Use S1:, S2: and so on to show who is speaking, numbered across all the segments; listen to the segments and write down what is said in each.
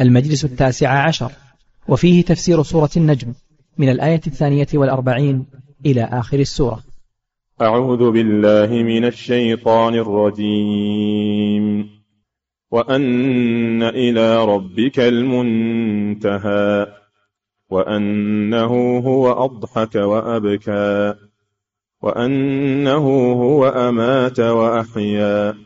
S1: المجلس التاسع عشر وفيه تفسير سورة النجم من الآية الثانية والأربعين إلى آخر السورة.
S2: أعوذ بالله من الشيطان الرجيم. وأن إلى ربك المنتهى وأنه هو أضحك وأبكى وأنه هو أمات وأحيا.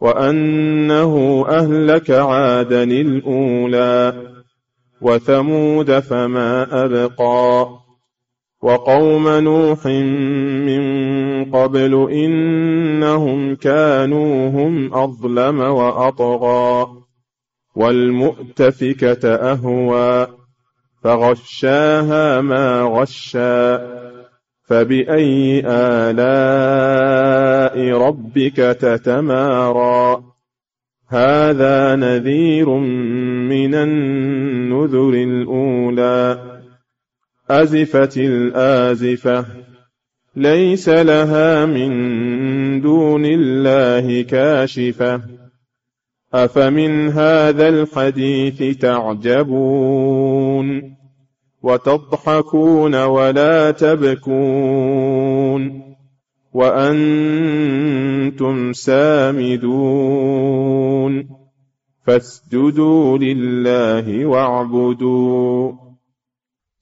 S2: وأنه أهلك عادا الأولى وثمود فما أبقى وقوم نوح من قبل إنهم كانوا هم أظلم وأطغى والمؤتفكة أهوى فغشاها ما غشى فبأي آلاء ربك تتمارى هذا نذير من النذر الأولى. أزفت الآزفة ليس لها من دون الله كاشفة. أفمن هذا الحديث تعجبون؟ وتضحكون ولا تبكون؟ وأنتم سامدون. فاسجدوا لله واعبدوا.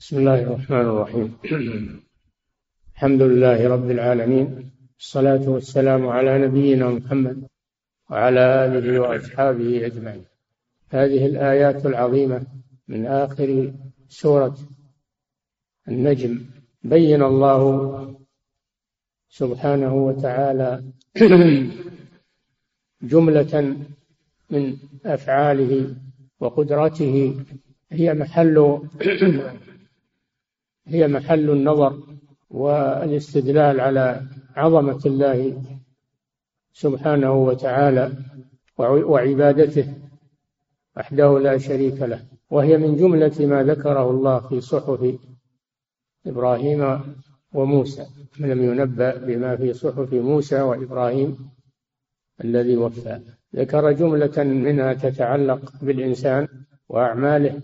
S3: بسم الله الرحمن الرحيم. الحمد لله رب العالمين. الصلاة والسلام على نبينا محمد وعلى آله وأصحابه أجمعين. هذه الآيات العظيمة من آخر سورة النجم. بين الله سبحانه وتعالى جملة من أفعاله وقدرته هي محل هي محل النظر والاستدلال على عظمة الله سبحانه وتعالى وعبادته وحده لا شريك له. وهي من جملة ما ذكره الله في صحف إبراهيم وموسى. لم ينبأ بما في صحف موسى وإبراهيم الذي وفى. ذكر جملة منها تتعلق بالإنسان وأعماله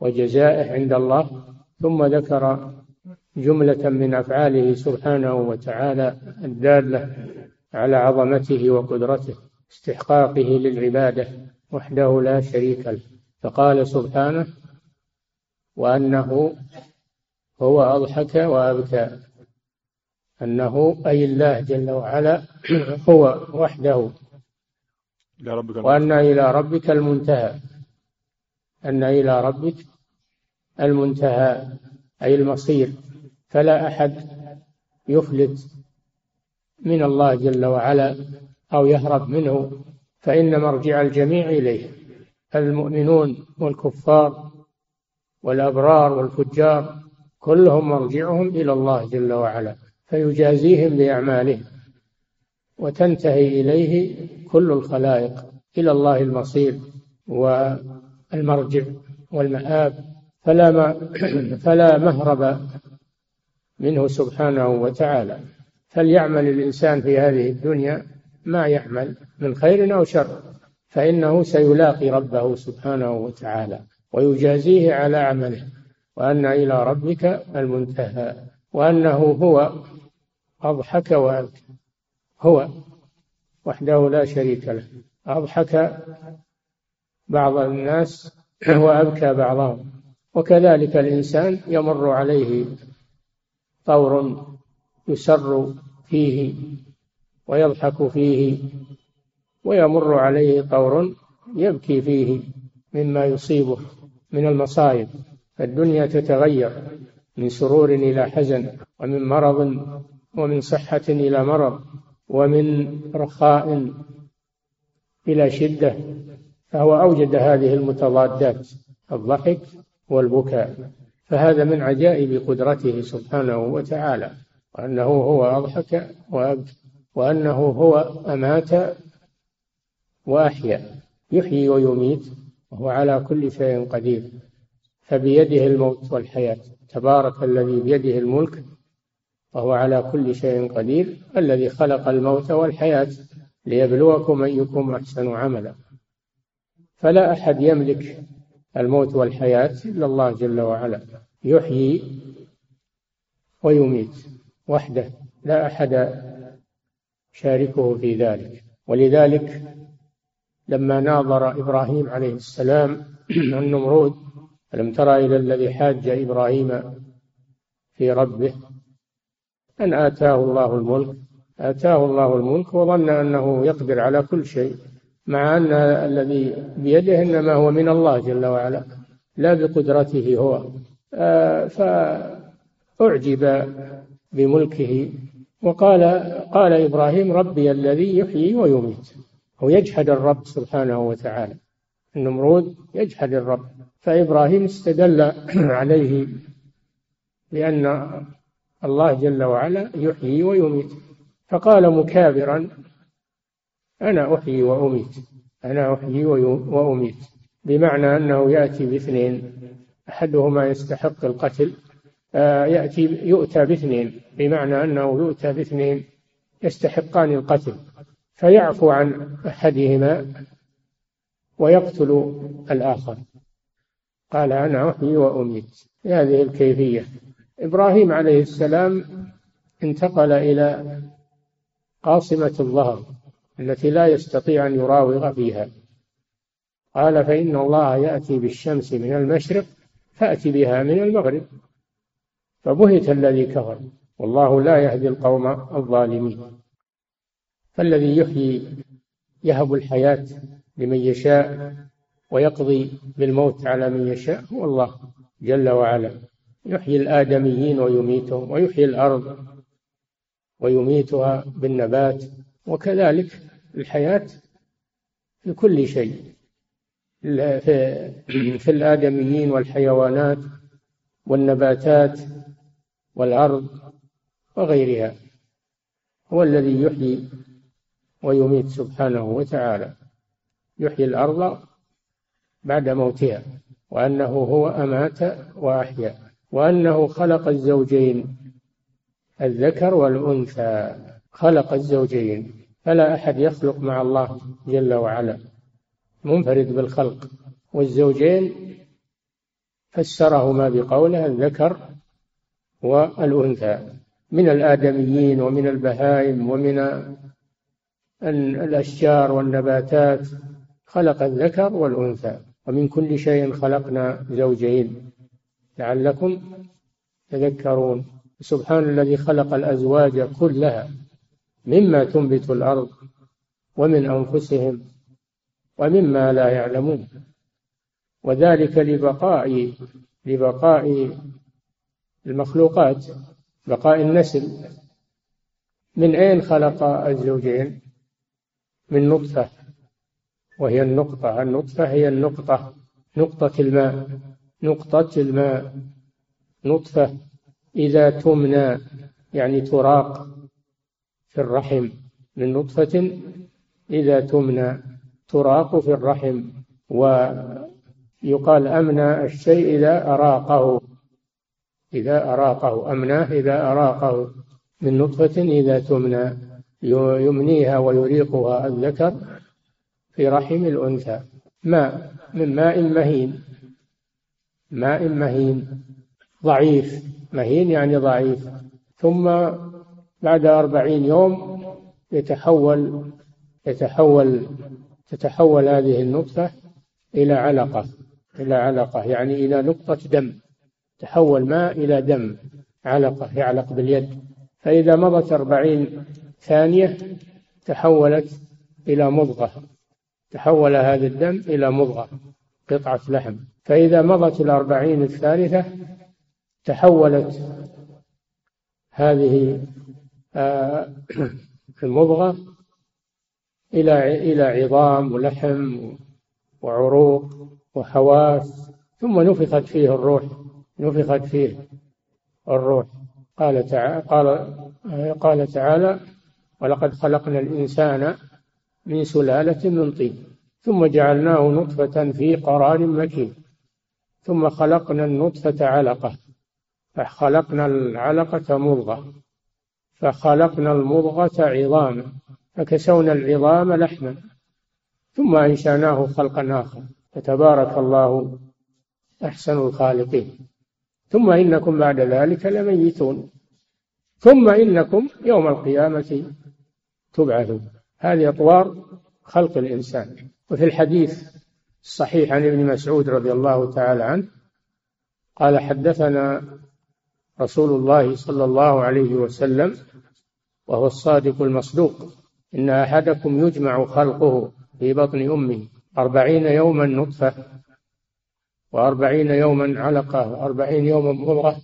S3: وجزائه عند الله ثم ذكر جملة من أفعاله سبحانه وتعالى الدالة على عظمته وقدرته استحقاقه للعبادة وحده لا شريك له. فقال سبحانه وأنه هو أضحك وأبكى أنه أي الله جل وعلا هو وحده. وأن إلى ربك المنتهى. أن إلى ربك المنتهى أي المصير. فلا أحد يفلت من الله جل وعلا أو يهرب منه فإن مرجع الجميع إليه. المؤمنون والكفار والأبرار والفجار كلهم مرجعهم إلى الله جل وعلا فيجازيهم بأعمالهم وتنتهي إليه كل الخلائق إلى الله المصير والمرجع والمآب. فلا ما فلا مهرب منه سبحانه وتعالى. فليعمل الإنسان في هذه الدنيا ما يعمل من خير أو شر فإنه سيلاقي ربه سبحانه وتعالى ويجازيه على عمله. وأن إلى ربك المنتهى وأنه هو أضحك وأبكى. هو وحده لا شريك له. أضحك بعض الناس وأبكى بعضهم. وكذلك الإنسان يمر عليه طور يسر فيه ويضحك فيه ويمر عليه طور يبكي فيه مما يصيبه من المصائب. فالدنيا تتغير من سرور إلى حزن ومن مرض ومن صحة إلى مرض ومن رخاء إلى شدة فهو أوجد هذه المتضادات الضحك والبكاء. فهذا من عجائب قدرته سبحانه وتعالى وأنه هو أضحك وأبكى وأنه هو أمات وأحيا يحيي ويميت وهو على كل شيء قدير. فبيده الموت والحياة. تبارك الذي بيده الملك وهو على كل شيء قدير الذي خلق الموت والحياة ليبلوكم أيكم أحسن عملا. فلا أحد يملك الموت والحياة إلا الله جل وعلا. يحيي ويميت وحده. لا أحد شاركه في ذلك. ولذلك لما ناظر إبراهيم عليه السلام النمرود ألم ترى إلى الذي حاج إبراهيم في ربه أن آتاه الله الملك؟ آتاه الله الملك وظن أنه يقدر على كل شيء مع أن الذي بيده إنما هو من الله جل وعلا لا بقدرته هو. آه، فأعجب بملكه وقال قال إبراهيم ربي الذي يحيي ويميت هو يجحد الرب سبحانه وتعالى. النمرود يجحد الرب. فإبراهيم استدل عليه بأن الله جل وعلا يحيي ويميت. فقال مكابرا أنا أحيي وأميت. أنا أحيي وأميت. بمعنى أنه يأتي باثنين. أحدهما يستحق القتل آه، يأتي يؤتى باثنين. بمعنى أنه يؤتى باثنين يستحقان القتل. فيعفو عن أحدهما ويقتل الآخر. قال أنا أحيي وأميت. بهذه الكيفية. إبراهيم عليه السلام انتقل إلى قاصمة الظهر التي لا يستطيع أن يراوغ فيها. قال فإن الله يأتي بالشمس من المشرق فأتي بها من المغرب. فبهت الذي كفر. والله لا يهدي القوم الظالمين. فالذي يحيي يهب الحياة لمن يشاء ويقضي بالموت على من يشاء. هو الله جل وعلا. يحيي الآدميين ويميتهم ويحيي الأرض ويميتها بالنبات. وكذلك الحياة في كل شيء. في الآدميين والحيوانات والنباتات والأرض وغيرها. هو الذي يحيي ويميت سبحانه وتعالى. يحيي الأرض بعد موتها وأنه هو أمات وأحيا وأنه خلق الزوجين الذكر والأنثى. خلق الزوجين فلا أحد يخلق مع الله جل وعلا منفرد بالخلق. والزوجين فسرهما بقوله الذكر والأنثى. من الآدميين ومن البهائم ومن الأشجار والنباتات خلق الذكر والأنثى. ومن كل شيء خلقنا زوجين. لعلكم تذكرون. سبحان الذي خلق الأزواج كلها مما تنبت الأرض ومن أنفسهم ومما لا يعلمون. وذلك لبقاء لبقاء المخلوقات بقاء النسل. من أين خلق الزوجين؟ من نطفة. وهي النقطة. النطفة هي النقطة. نقطة الماء. نقطة الماء. نطفة. إذا تمنى يعني تراق في الرحم من نطفة إذا تمنى تراق في الرحم. ويقال أمنى الشيء إذا أراقه. إذا أراقه. أمناه إذا أراقه. من نطفة إذا تمنى. يمنيها ويريقها الذكر. في رحم الأنثى. ماء من ماء مهين. ماء مهين. ضعيف. مهين يعني ضعيف. ثم بعد أربعين يوم يتحول يتحول تتحول هذه النطفة إلى علقة. إلى علقة يعني إلى نقطة دم. تحول ماء إلى دم. علقة يعلق باليد. فإذا مضت أربعين ثانية تحولت إلى مضغة. تحول هذا الدم إلى مضغة قطعة لحم. فإذا مضت الأربعين الثالثة تحولت هذه آه، المضغة إلى إلى عظام ولحم وعروق وحواس ثم نفخت فيه الروح نفخت فيه الروح. قال تعالى قال قال تعالى ولقد خلقنا الإنسان من سلالة من طين ثم جعلناه نطفة في قرار مكين ثم خلقنا النطفة علقة فخلقنا العلقة مضغة فخلقنا المضغة عظاما فكسونا العظام لحما ثم أنشأناه خلقا آخر فتبارك الله أحسن الخالقين. ثم إنكم بعد ذلك لميتون ثم إنكم يوم القيامة تبعثون. هذه أطوار خلق الإنسان. وفي الحديث الصحيح عن ابن مسعود رضي الله تعالى عنه قال حدثنا رسول الله صلى الله عليه وسلم وهو الصادق المصدوق إن أحدكم يجمع خلقه في بطن أمه أربعين يوما نطفة وأربعين يوما علقة وأربعين يوما مضغة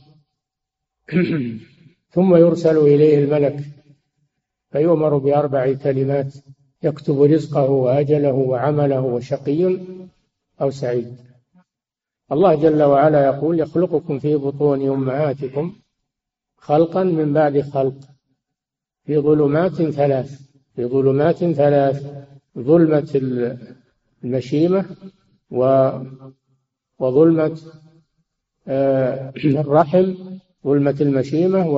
S3: ثم يرسل إليه الملك فيؤمر بأربع كلمات يكتب رزقه وأجله وعمله وشقي أو سعيد. الله جل وعلا يقول يخلقكم في بطون أمهاتكم خلقا من بعد خلق في ظلمات ثلاث في ظلمات ثلاث ظلمة المشيمة و وظلمة آه، الرحم ظلمة المشيمة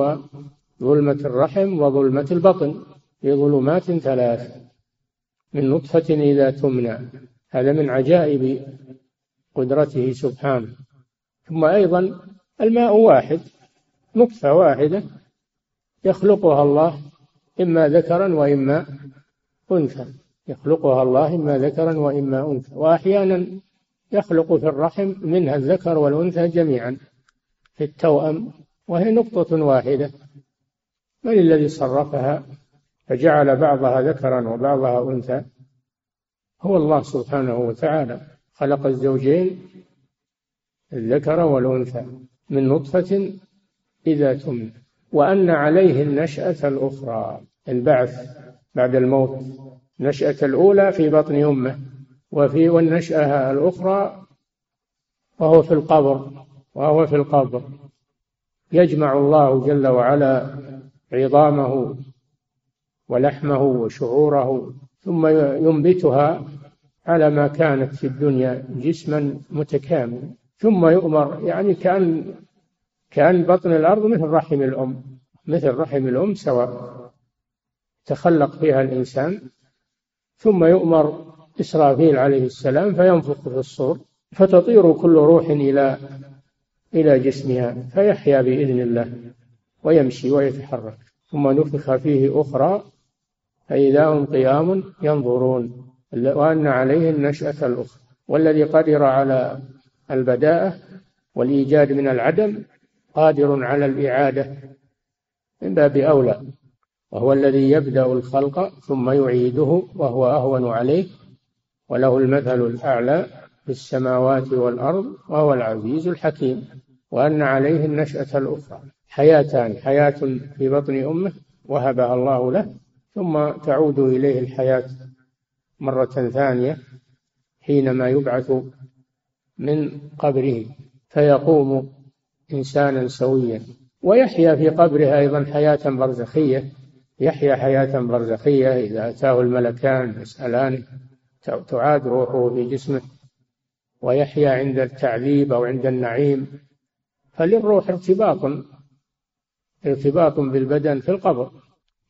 S3: وظلمة الرحم وظلمة البطن في ظلمات ثلاث من نطفة إذا تمنى. هذا من عجائب قدرته سبحانه. ثم أيضا الماء واحد نطفة واحدة يخلقها الله إما ذكرا وإما أنثى. يخلقها الله إما ذكرا وإما أنثى. وأحيانا يخلق في الرحم منها الذكر والأنثى جميعا في التوأم وهي نقطة واحدة. من الذي صرفها فجعل بعضها ذكرا وبعضها أنثى؟ هو الله سبحانه وتعالى. خلق الزوجين الذكر والأنثى من نطفة إذا تمنى وأن عليه النشأة الأخرى. البعث بعد الموت. النشأة الأولى في بطن أمه. وفي والنشأة الأخرى وهو في القبر. وهو في القبر. يجمع الله جل وعلا عظامه ولحمه وشعوره ثم ينبتها على ما كانت في الدنيا جسما متكاملا. ثم يؤمر يعني كأن كأن بطن الأرض مثل رحم الأم مثل رحم الأم سواء تخلق فيها الإنسان. ثم يؤمر إسرافيل عليه السلام فينفخ في الصور فتطير كل روح إلى إلى جسمها فيحيا بإذن الله. ويمشي ويتحرك. ثم نفخ فيه أخرى فإذا هم قيام ينظرون. وأن عليه النشأة الأخرى. والذي قدر على البداءة والإيجاد من العدم قادر على الإعادة من باب أولى. وهو الذي يبدأ الخلق ثم يعيده وهو أهون عليه. وله المثل الأعلى في السماوات والأرض وهو العزيز الحكيم. وأن عليه النشأة الأخرى. حياتان حياة في بطن أمه وهبها الله له ثم تعود إليه الحياة مرة ثانية حينما يبعث من قبره فيقوم إنسانا سويا. ويحيا في قبره أيضا حياة برزخية يحيا حياة برزخية إذا أتاه الملكان يسألانه تعاد روحه في جسمه ويحيا عند التعذيب أو عند النعيم. فللروح ارتباط ارتباط بالبدن في القبر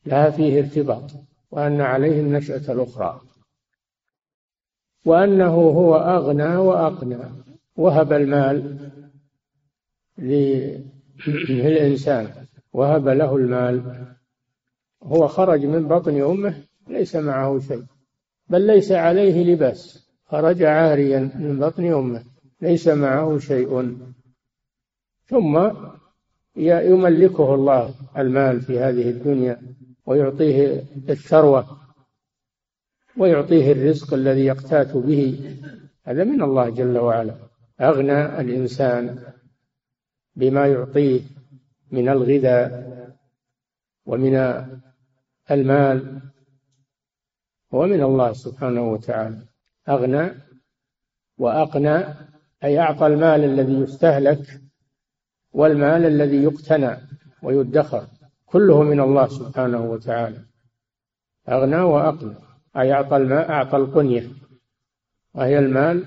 S3: لها فيه ارتباط وأن عليه النشأة الأخرى. وأنه هو أغنى وأقنى وهب المال للإنسان وهب له المال. هو خرج من بطن أمه ليس معه شيء بل ليس عليه لباس. خرج عاريا من بطن أمه ليس معه شيء. ثم يملكه الله المال في هذه الدنيا ويعطيه الثروة ويعطيه الرزق الذي يقتات به. هذا من الله جل وعلا. أغنى الإنسان بما يعطيه من الغذاء ومن المال هو من الله سبحانه وتعالى. أغنى وأقنى أي أعطى المال الذي يستهلك والمال الذي يقتنى ويدخر كله من الله سبحانه وتعالى. أغنى وأقنى. أي أعطى الماء أعطى القنية. وهي المال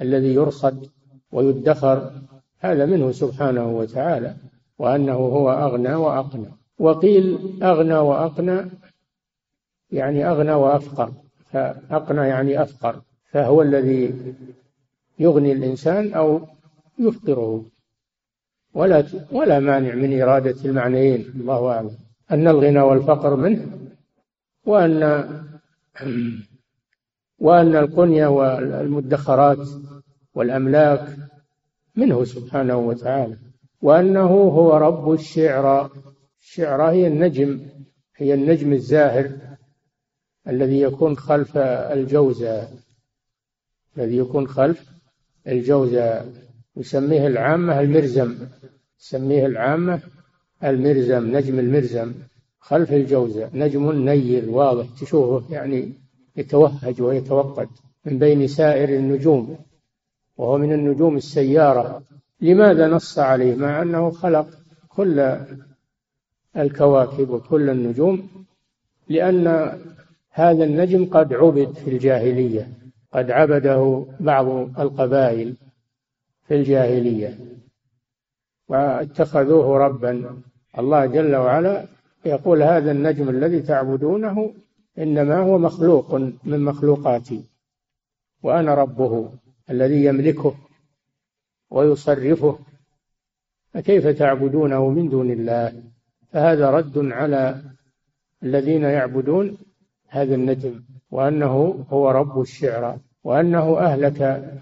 S3: الذي يرصد ويدخر. هذا منه سبحانه وتعالى. وأنه هو أغنى وأقنى. وقيل أغنى وأقنى يعني أغنى وأفقر. فأقنى يعني أفقر. فهو الذي يغني الإنسان أو يفقره. ولا ولا مانع من إرادة المعنيين الله أعلم. أن الغنى والفقر منه وأن وأن القنية والمدخرات والأملاك منه سبحانه وتعالى. وأنه هو رب الشعرى الشعرى هي النجم هي النجم الزاهر الذي يكون خلف الجوزة الذي يكون خلف الجوزة يسميه العامة المرزم. يسميه العامة المرزم نجم المرزم. خلف الجوزة نجم نير واضح. تشوفه يعني يتوهج ويتوقد من بين سائر النجوم وهو من النجوم السيارة. لماذا نص عليه؟ مع أنه خلق كل الكواكب وكل النجوم لأن هذا النجم قد عبد في الجاهلية. قد عبده بعض القبائل. في الجاهلية. واتخذوه ربا. الله جل وعلا يقول هذا النجم الذي تعبدونه إنما هو مخلوق من مخلوقاتي. وأنا ربه الذي يملكه ويصرفه. فكيف تعبدونه من دون الله؟ فهذا رد على الذين يعبدون هذا النجم وأنه هو رب الشعرى وأنه أهلك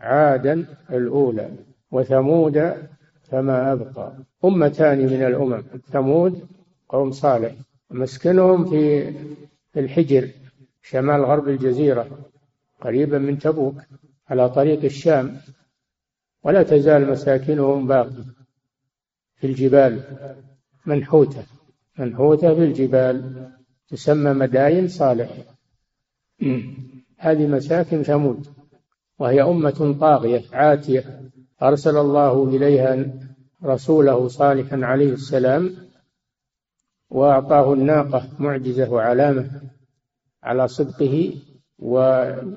S3: عادا الأولى وثمود فما أبقى. أمتان من الأمم ثمود قوم صالح. مسكنهم في الحجر شمال غرب الجزيرة قريبا من تبوك على طريق الشام. ولا تزال مساكنهم باقية في الجبال. منحوتة منحوتة في الجبال. تسمى مداين صالح. هذه مساكن ثمود. وهي أمة طاغية عاتية. أرسل الله إليها رسوله صالحا عليه السلام وأعطاه الناقة معجزة وعلامة على صدقه وجعلت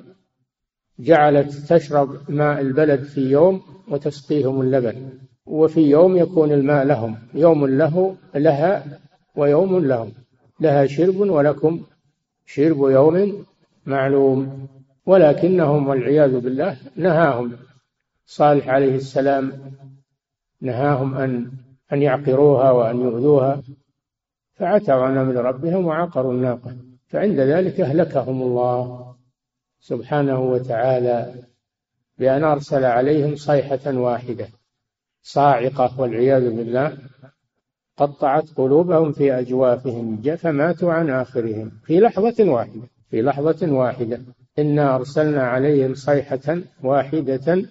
S3: تشرب ماء البلد في يوم وتسقيهم اللبن. وفي يوم يكون الماء لهم يوم له لها ويوم لهم. لها شرب ولكم شرب يوم معلوم. ولكنهم والعياذ بالله نهاهم. صالح عليه السلام نهاهم أن أن يعقروها وأن يؤذوها فعتوا عن أمر ربهم وعقروا الناقة. فعند ذلك أهلكهم الله سبحانه وتعالى بأن أرسل عليهم صيحة واحدة صاعقة والعياذ بالله قطعت قلوبهم في أجوافهم فماتوا عن آخرهم في لحظة واحدة. في لحظة واحدة. إنا أرسلنا عليهم صيحة واحدة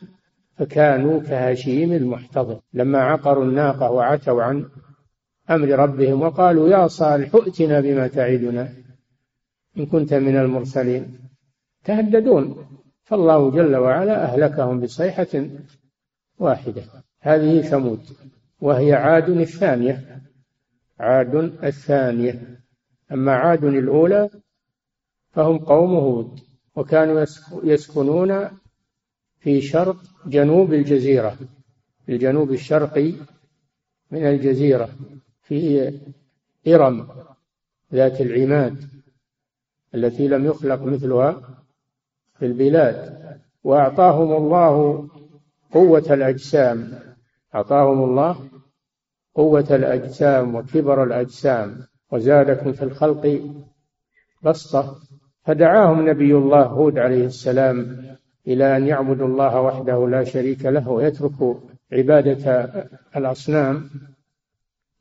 S3: فكانوا كهشيم المحتضر. لما عقروا الناقة وعتوا عن أمر ربهم وقالوا يا صالح ائتنا بما تعدنا إن كنت من المرسلين. تهددون. فالله جل وعلا أهلكهم بصيحة واحدة. هذه ثمود. وهي عاد الثانية. عاد الثانية. أما عاد الأولى فهم قوم هود وكانوا يسكنون في شرق جنوب الجزيرة في الجنوب الشرقي من الجزيرة في إرم ذات العماد التي لم يخلق مثلها في البلاد. وأعطاهم الله قوة الأجسام أعطاهم الله قوة الأجسام وكبر الأجسام وزادكم في الخلق بسطة. فدعاهم نبي الله هود عليه السلام إلى أن يعبدوا الله وحده لا شريك له ويتركوا عبادة الأصنام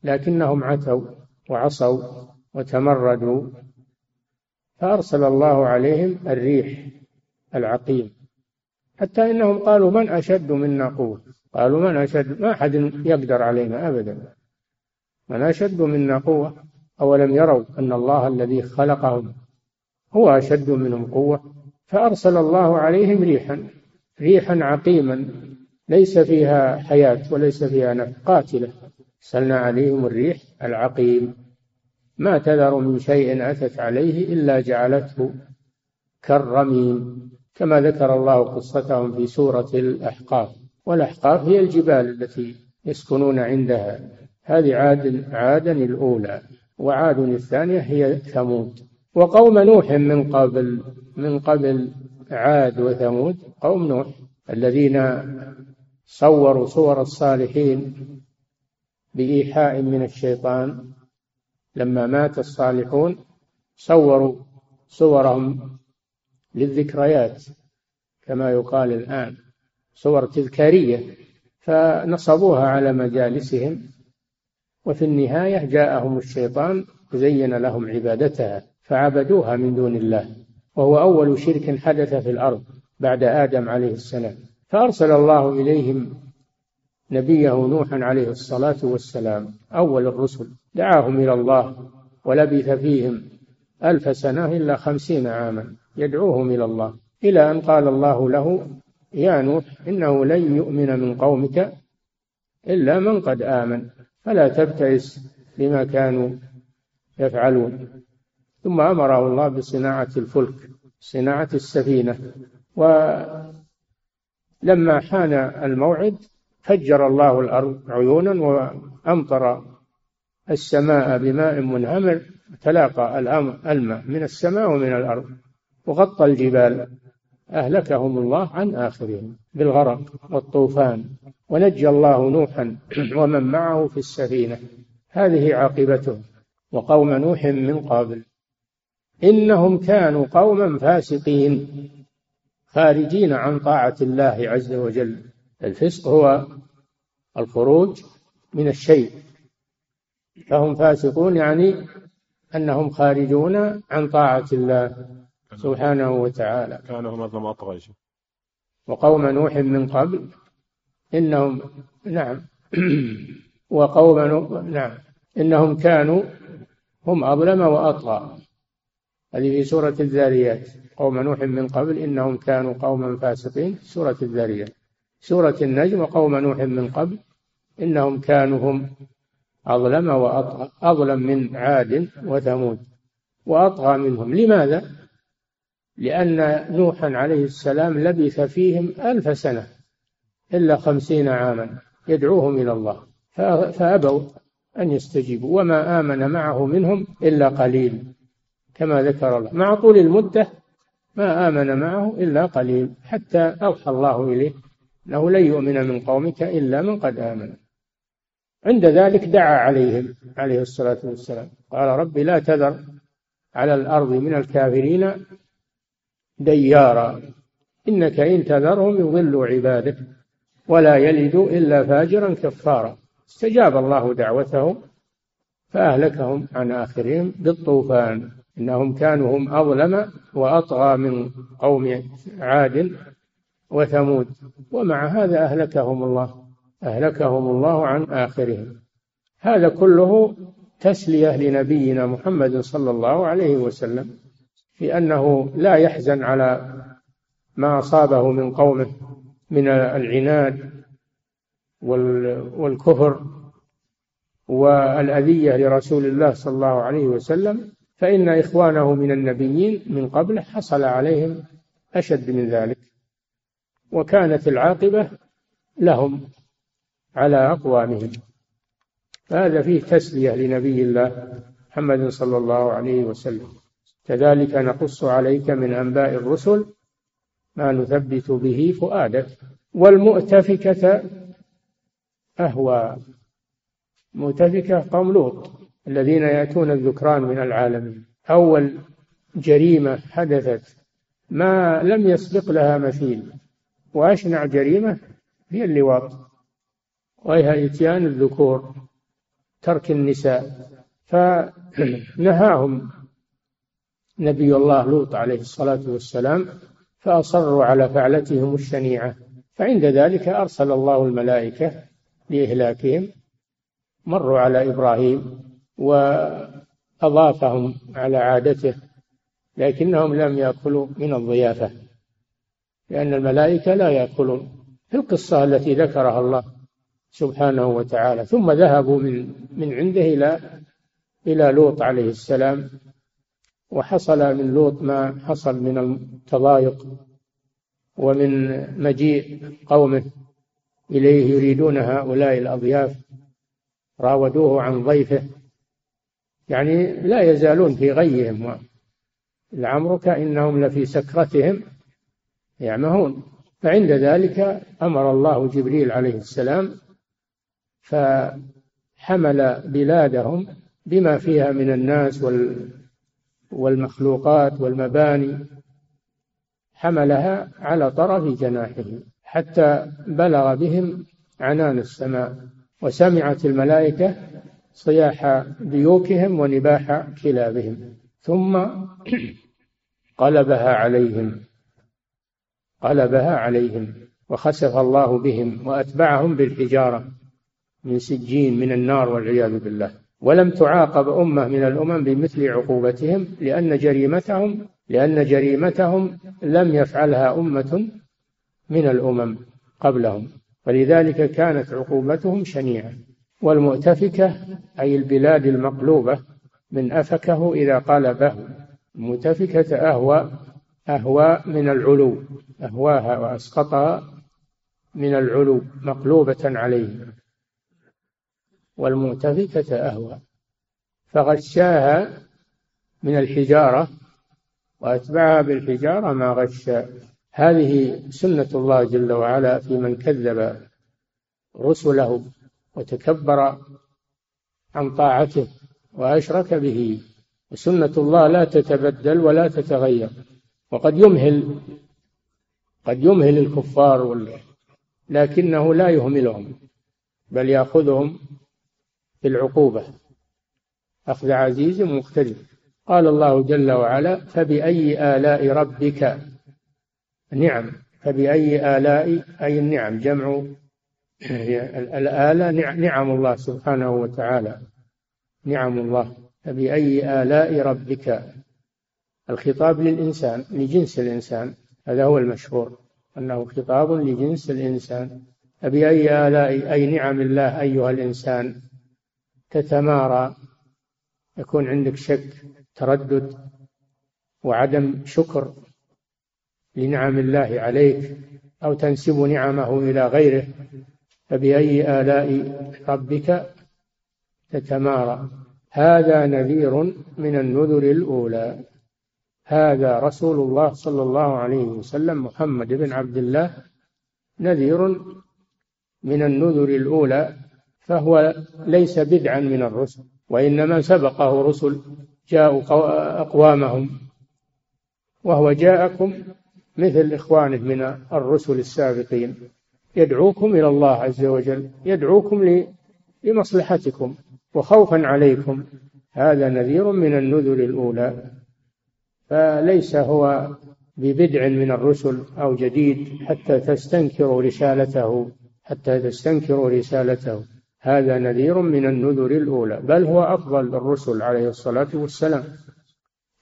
S3: لكنهم عتوا وعصوا وتمردوا فأرسل الله عليهم الريح العقيم. حتى إنهم قالوا من أشد منا قوة؟ قالوا من أشد؟ ما أحد يقدر علينا أبدا. من أشد منا قوة؟ أولم يروا أن الله الذي خلقهم هو أشد منهم قوة فأرسل الله عليهم ريحا ريحا عقيما ليس فيها حياة وليس فيها نفع قاتلة. أرسلنا عليهم الريح العقيم. ما تذر من شيء أتت عليه إلا جعلته كالرميم كما ذكر الله قصتهم في سورة الأحقاف. والأحقاف هي الجبال التي يسكنون عندها. هذه عاد عادا الأولى وعاد الثانية هي ثمود. وقوم نوح من قبل من قبل عاد وثمود قوم نوح الذين صوروا صور الصالحين بإيحاء من الشيطان. لما مات الصالحون صوروا صورهم للذكريات كما يقال الآن صور تذكارية فنصبوها على مجالسهم وفي النهاية جاءهم الشيطان وزين لهم عبادتها. فعبدوها من دون الله وهو أول شرك حدث في الأرض بعد آدم عليه السلام. فأرسل الله إليهم نبيه نوحا عليه الصلاة والسلام أول الرسل. دعاهم إلى الله ولبث فيهم ألف سنة إلا خمسين عاما يدعوهم إلى الله. إلى أن قال الله له يا نوح إنه لن يؤمن من قومك إلا من قد آمن فلا تبتئس بما كانوا يفعلون. ثم أمره الله بصناعة الفلك صناعة السفينة. ولما حان الموعد فجر الله الأرض عيونا وأمطر السماء بماء منهمر تلاقى الماء من السماء ومن الأرض وغطى الجبال. أهلكهم الله عن آخرهم بالغرق والطوفان. ونجى الله نوحا ومن معه في السفينة. هذه عاقبته. وقوم نوح من قبل. إنهم كانوا قوما فاسقين خارجين عن طاعة الله عز وجل. الفسق هو الخروج من الشيء. فهم فاسقون يعني أنهم خارجون عن طاعة الله سبحانه وتعالى.
S2: كانوا هم أظلم أطغى
S3: وقوم نوح من قبل إنهم نعم. وقوم نوح نعم. إنهم كانوا هم أظلم وأطغى. هذه في سورة الذاريات. قوم نوح من قبل إنهم كانوا قوما فاسقين. سورة الذاريات. سورة النجم وقوم نوح من قبل إنهم كانوا هم أظلم وأطغى أظلم من عاد وثمود وأطغى منهم. لماذا؟ لأن نوحا عليه السلام لبث فيهم ألف سنة إلا خمسين عاما يدعوهم إلى الله. فأبوا أن يستجيبوا وما آمن معه منهم إلا قليل. كما ذكر الله. مع طول المدة ما آمن معه إلا قليل حتى أوحى الله إليه أنه لن يؤمن من قومك إلا من قد آمن. عند ذلك دعا عليهم عليه الصلاة والسلام. قال رب لا تذر على الأرض من الكافرين ديارا إنك إن تذرهم يضلوا عبادك ولا يلدوا إلا فاجرا كفارا. استجاب الله دعوتهم فأهلكهم عن آخرهم بالطوفان. إنهم كانوا هم أظلم وأطغى من قوم عاد وثمود. ومع هذا أهلكهم الله أهلكهم الله عن آخرهم. هذا كله تسلية لنبينا محمد صلى الله عليه وسلم في أنه لا يحزن على ما أصابه من قومه من العناد والكفر والأذية لرسول الله صلى الله عليه وسلم. فإن إخوانه من النبيين من قبله حصل عليهم أشد من ذلك وكانت العاقبة لهم على أقوامهم. هذا فيه تسلية لنبي الله محمد صلى الله عليه وسلم. كذلك نقص عليك من أنباء الرسل ما نثبت به فؤادك. والمؤتفكة أهوى. مؤتفكة قوم لوط. الذين يأتون الذكران من العالمين. أول جريمة حدثت ما لم يسبق لها مثيل وأشنع جريمة هي اللواط وهي إتيان الذكور ترك النساء. فنهاهم نبي الله لوط عليه الصلاة والسلام فأصروا على فعلتهم الشنيعة. فعند ذلك أرسل الله الملائكة لإهلاكهم مروا على إبراهيم وأضافهم على عادته لكنهم لم يأكلوا من الضيافة لأن الملائكة لا يأكلون في القصة التي ذكرها الله سبحانه وتعالى ثم ذهبوا من من عنده إلى إلى لوط عليه السلام وحصل من لوط ما حصل من التضايق ومن مجيء قومه إليه يريدون هؤلاء الأضياف راودوه عن ضيفه يعني لا يزالون في غيهم. لعمرك إنهم لفي سكرتهم يعمهون. فعند ذلك أمر الله جبريل عليه السلام فحمل بلادهم بما فيها من الناس والمخلوقات والمباني. حملها على طرف جناحه حتى بلغ بهم عنان السماء. وسمعت الملائكة صياح ديوكهم ونباح كلابهم. ثم قلبها عليهم. قلبها عليهم. وخسف الله بهم وأتبعهم بالحجارة من سجين من النار والعياذ بالله. ولم تعاقب أمة من الأمم بمثل عقوبتهم لأن جريمتهم لأن جريمتهم لم يفعلها أمة من الأمم قبلهم. ولذلك كانت عقوبتهم شنيعة. والمؤتفكة أي البلاد المقلوبة من أفكه إذا قلبه. المؤتفكة أهوى أهوى من العلو أهواها وأسقطها من العلو مقلوبة عليه. والمؤتفكة أهوى فغشاها من الحجارة وأتبعها بالحجارة ما غشا هذه سنة الله جل وعلا في من كذب رسله. وتكبر عن طاعته وأشرك به. وسنة الله لا تتبدل ولا تتغير. وقد يمهل قد يمهل الكفار لكنه لا يهملهم بل يأخذهم بالعقوبة أخذ عزيز مقتدر. قال الله جل وعلا فبأي آلاء ربك؟ نعم فبأي آلاء أي النعم جمع الآلة نعم الله سبحانه وتعالى. نعم الله. فبأي آلاء ربك؟ الخطاب للإنسان لجنس الإنسان. هذا هو المشهور. أنه خطاب لجنس الإنسان. فبأي آلاء أي نعم الله أيها الإنسان؟ تتمارى. يكون عندك شك تردد وعدم شكر لنعم الله عليك أو تنسب نعمه إلى غيره. فبأي آلاء ربك تتمارى. هذا نذير من النذر الأولى. هذا رسول الله صلى الله عليه وسلم محمد بن عبد الله نذير من النذر الأولى فهو ليس بدعا من الرسل وإنما سبقه رسل جاءوا أقوامهم وهو جاءكم مثل إخوانه من الرسل السابقين. يدعوكم إلى الله عز وجل يدعوكم لمصلحتكم وخوفا عليكم. هذا نذير من النذر الأولى. فليس هو ببدع من الرسل أو جديد حتى تستنكروا رسالته حتى تستنكروا رسالته. هذا نذير من النذر الأولى. بل هو أفضل الرسل عليه الصلاة والسلام.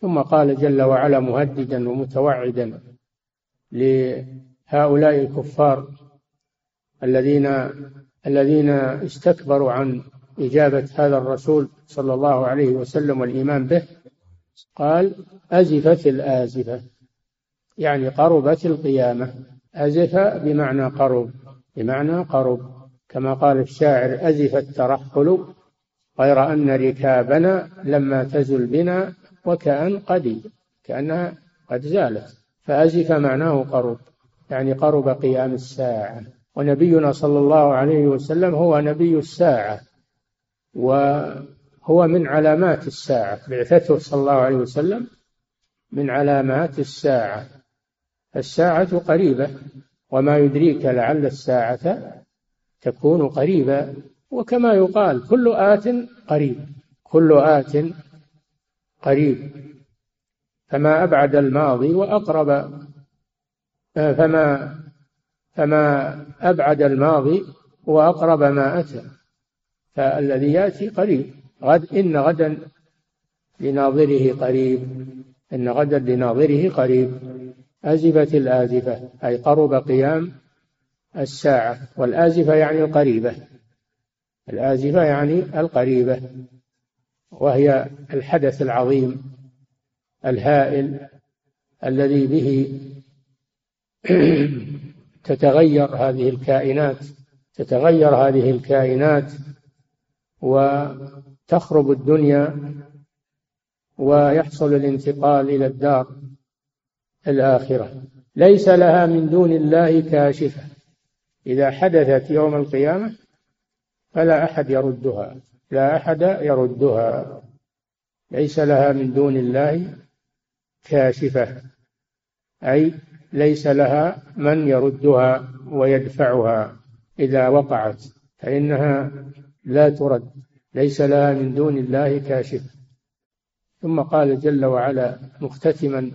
S3: ثم قال جل وعلا مهددا ومتوعدا لهؤلاء الكفار الذين الذين استكبروا عن إجابة هذا الرسول صلى الله عليه وسلم والإيمان به قال أزفت الآزفة. يعني قربت القيامة. أزف بمعنى قرب بمعنى قرب. كما قال الشاعر أزف الترحل غير أن ركابنا لما تزل بنا وكأن قد كأنها قد زالت. فأزف معناه قرب يعني قرب قيام الساعة. ونبينا صلى الله عليه وسلم هو نبي الساعة وهو من علامات الساعة. بعثته صلى الله عليه وسلم من علامات الساعة. الساعة قريبة وما يدريك لعل الساعة تكون قريبا وكما يقال كل آت قريب كل آت قريب. فما أبعد الماضي وأقرب فما فما أبعد الماضي وأقرب ما أتى فالذي يأتي قريب. غد إن غدا لناظره قريب إن غدا لناظره قريب. أزفت الآزفة أي قرب قيام الساعة والآزفة يعني القريبة. الآزفة يعني القريبة وهي الحدث العظيم الهائل الذي به تتغير هذه الكائنات تتغير هذه الكائنات وتخرب الدنيا ويحصل الانتقال إلى الدار الآخرة. ليس لها من دون الله كاشفة. إذا حدثت يوم القيامة فلا أحد يردها لا أحد يردها. ليس لها من دون الله كاشفة. أي ليس لها من يردها ويدفعها. إذا وقعت فإنها لا ترد ليس لها من دون الله كاشفة ثم قال جل وعلا مختتما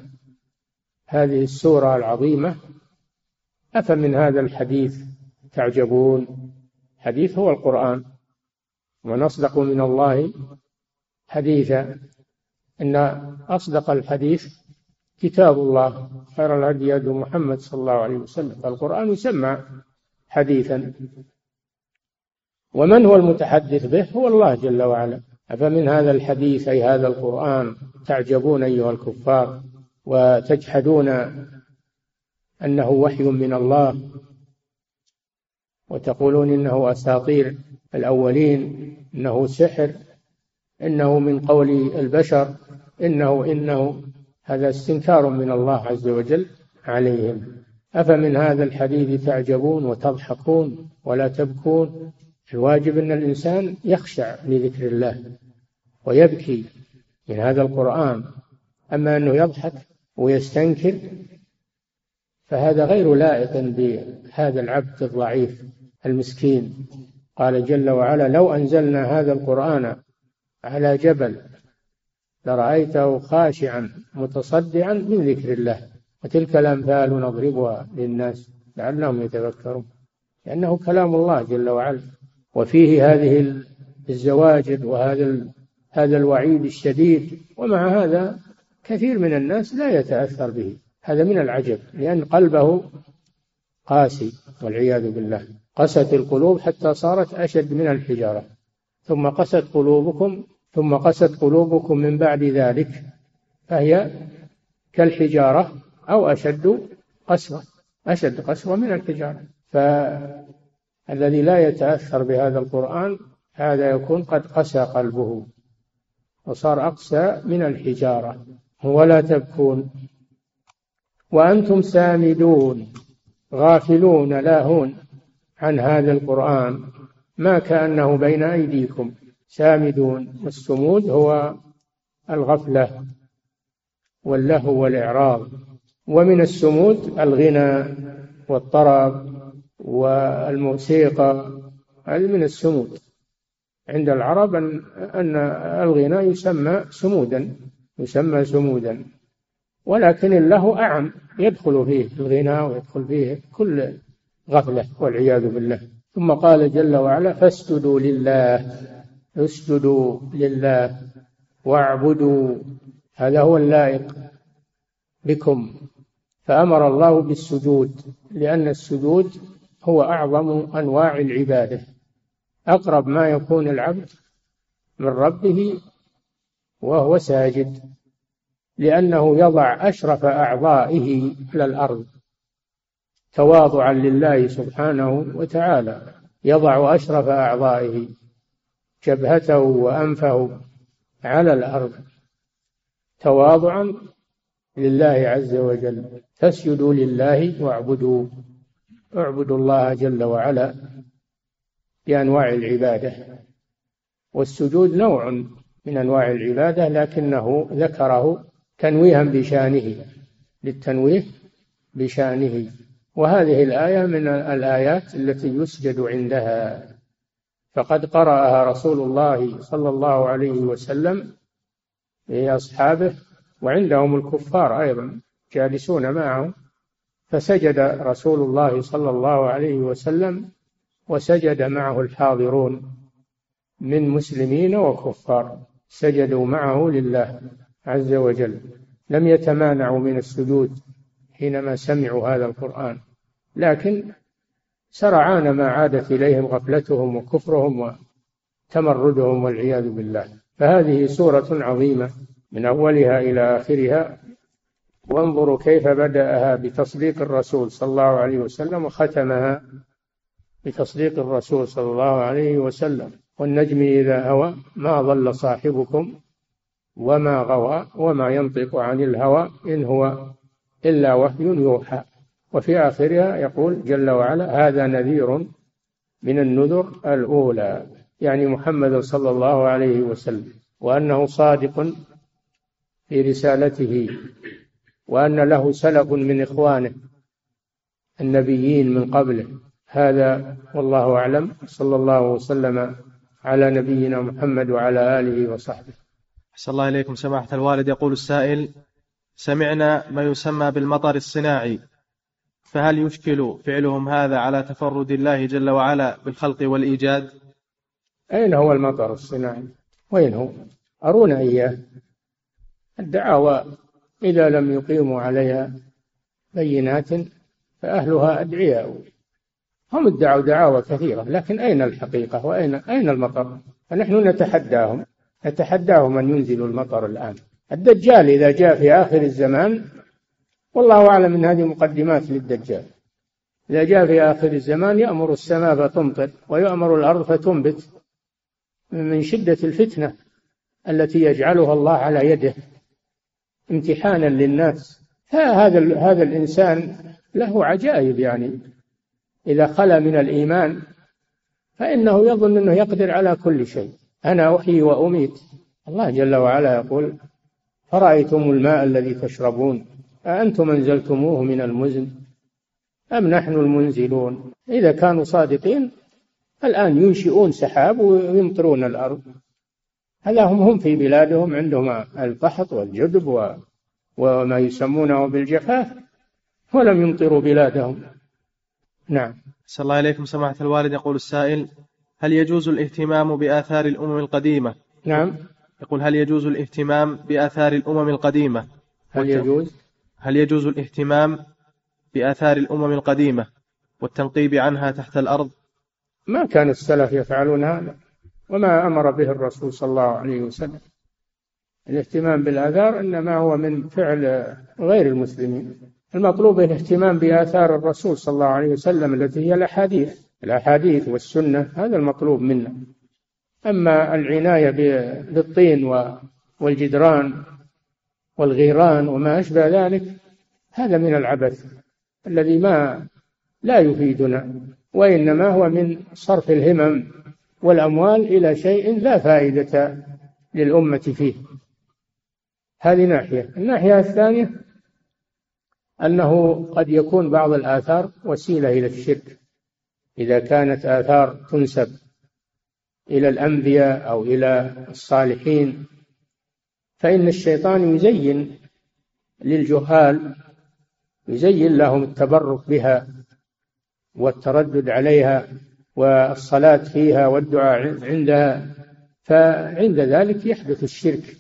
S3: هذه السورة العظيمة أفمن هذا الحديث تعجبون؟ حديث هو القرآن. ومن أصدق من الله حديثا. إن أصدق الحديث كتاب الله خير الهدي هدي محمد صلى الله عليه وسلم. القرآن يسمى حديثا. ومن هو المتحدث به؟ هو الله جل وعلا. أفمن هذا الحديث أي هذا القرآن تعجبون أيها الكفار وتجحدون أنه وحي من الله وتقولون إنه أساطير الأولين إنه سحر إنه من قول البشر إنه إنه هذا استنكار من الله عز وجل عليهم. أفمن هذا الحديث تعجبون وتضحكون ولا تبكون؟ الواجب أن الإنسان يخشع لذكر الله ويبكي من هذا القرآن. أما أنه يضحك ويستنكر فهذا غير لائق بهذا العبد الضعيف المسكين. قال جل وعلا لو أنزلنا هذا القرآن على جبل لرأيته خاشعا متصدعا من ذكر الله. وتلك الأمثال نضربها للناس لعلهم يتذكرون. لأنه كلام الله جل وعلا. وفيه هذه الزواجر وهذا هذا الوعيد الشديد. ومع هذا كثير من الناس لا يتأثر به. هذا من العجب لأن قلبه قاسي والعياذ بالله. قست القلوب حتى صارت أشد من الحجارة. ثم قست قلوبكم ثم قست قلوبكم من بعد ذلك فهي كالحجارة أو أشد قسوة أشد قسوة من الحجارة. فالذي لا يتأثر بهذا القرآن هذا يكون قد قسى قلبه وصار أقسى من الحجارة. ولا تبكون. وأنتم سامدون غافلون لاهون عن هذا القرآن. ما كأنه بين أيديكم. سامدون. والسمود هو الغفلة واللهو والإعراض. ومن السمود الغنى والطرب والموسيقى. هذه من السمود عند العرب أن الغنى يسمى سمودا يسمى سمودا ولكن اللهو أعم يدخل فيه الغنى ويدخل فيه كل غفلة والعياذ بالله. ثم قال جل وعلا فاسجدوا لله. اسجدوا لله واعبدوا هذا هو اللائق بكم. فأمر الله بالسجود لأن السجود هو أعظم أنواع العبادة. أقرب ما يكون العبد من ربه وهو ساجد لأنه يضع أشرف أعضائه على الأرض تواضعا لله سبحانه وتعالى. يضع أشرف أعضائه. جبهته وأنفه على الأرض تواضعا لله عز وجل. فاسجدوا لله واعبدوا اعبدوا الله جل وعلا بأنواع العبادة. والسجود نوع من أنواع العبادة لكنه ذكره تنويها بشأنه للتنويه بشأنه. وهذه الآية من الآيات التي يسجد عندها. فقد قرأها رسول الله صلى الله عليه وسلم لأصحابه وعندهم الكفار أيضا جالسون معه. فسجد رسول الله صلى الله عليه وسلم وسجد معه الحاضرون من مسلمين وكفار. سجدوا معه لله عز وجل. لم يتمانعوا من السجود حينما سمعوا هذا القرآن. لكن سرعان ما عادت إليهم غفلتهم وكفرهم وتمردهم والعياذ بالله. فهذه سورة عظيمة من أولها إلى آخرها. وانظروا كيف بدأها بتصديق الرسول صلى الله عليه وسلم وختمها بتصديق الرسول صلى الله عليه وسلم. والنجم إذا هوى ما ضل صاحبكم وما غوى وما ينطق عن الهوى إن هو إلا وحي يوحى. وفي آخرها يقول جل وعلا هذا نذير من النذر الأولى. يعني محمد صلى الله عليه وسلم وأنه صادق في رسالته وأن له سلف من إخوانه النبيين من قبله. هذا والله أعلم صلى الله وسلم على نبينا محمد وعلى آله وصحبه.
S4: أحسن الله إليكم سماحة الوالد. يقول السائل سمعنا ما يسمى بالمطر الصناعي. فهل يشكل فعلهم هذا على تفرد الله جل وعلا بالخلق والإيجاد؟
S3: أين هو المطر الصناعي؟ وين هو؟ أرونا إياه. الدعاوى إذا لم يقيموا عليها بينات فأهلها أدعياء. هم ادعوا دعاوى كثيرة لكن أين الحقيقة وأين أين المطر؟ فنحن نتحداهم. نتحداهم أن ينزلوا المطر الآن. الدجال إذا جاء في آخر الزمان والله أعلم أن هذه مقدمات للدجال. إذا جاء في آخر الزمان يأمر السماء فتمطر ويأمر الأرض فتنبت من شدة الفتنة التي يجعلها الله على يده. امتحانا للناس. فهذا هذا الإنسان له عجائب يعني. إذا خلا من الإيمان فإنه يظن أنه يقدر على كل شيء. أنا أحيي وأميت. الله جل وعلا يقول فرأيتم الماء الذي تشربون أأنتم أنزلتموه من المزن أم نحن المنزلون؟ إذا كانوا صادقين الآن ينشئون سحاب ويمطرون الأرض. هذا هم هم في بلادهم عندهم القحط والجدب وما يسمونه بالجفاف ولم يمطروا بلادهم. نعم.
S4: صلى الله عليكم سماحة الوالد. يقول السائل هل يجوز الاهتمام بآثار الأمم القديمة؟
S3: نعم.
S4: يقول هل يجوز الاهتمام بآثار الأمم القديمة؟
S3: هل يجوز؟
S4: هل يجوز الاهتمام بآثار الأمم القديمة والتنقيب عنها تحت الأرض؟
S3: ما كان السلف يفعلون هذا وما أمر به الرسول صلى الله عليه وسلم. الاهتمام بالآثار إنما هو من فعل غير المسلمين. المطلوب الاهتمام بآثار الرسول صلى الله عليه وسلم التي هي الأحاديث. الأحاديث والسنة هذا المطلوب منا. أما العناية بالطين والجدران والغيران وما أشبه ذلك هذا من العبث الذي ما لا يفيدنا وإنما هو من صرف الهمم والأموال إلى شيء لا فائدة للأمة فيه. هذه ناحية. الناحية الثانية أنه قد يكون بعض الآثار وسيلة إلى الشرك. إذا كانت آثار تنسب إلى الأنبياء أو إلى الصالحين فإن الشيطان يزين للجهال يزين لهم التبرك بها والتردد عليها والصلاة فيها والدعاء عندها فعند ذلك يحدث الشرك.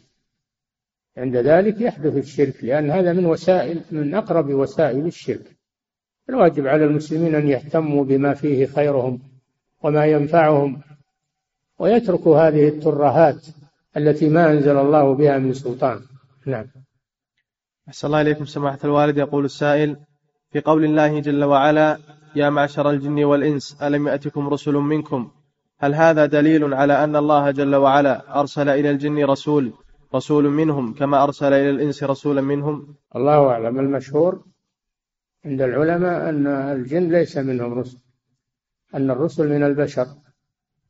S3: عند ذلك يحدث الشرك لأن هذا من وسائل من أقرب وسائل الشرك. الواجب على المسلمين أن يهتموا بما فيه خيرهم وما ينفعهم ويتركوا هذه الترهات التي ما أنزل الله بها من سلطان. نعم.
S4: أحسن الله إليكم سماحة الوالد. يقول السائل في قول الله جل وعلا يا معشر الجن والإنس ألم يأتكم رسل منكم؟ هل هذا دليل على أن الله جل وعلا أرسل إلى الجن رسول رسول منهم كما أرسل إلى الإنس رسولا منهم؟
S3: الله أعلم. المشهور عند العلماء أن الجن ليس منهم رسل أن الرسل من البشر.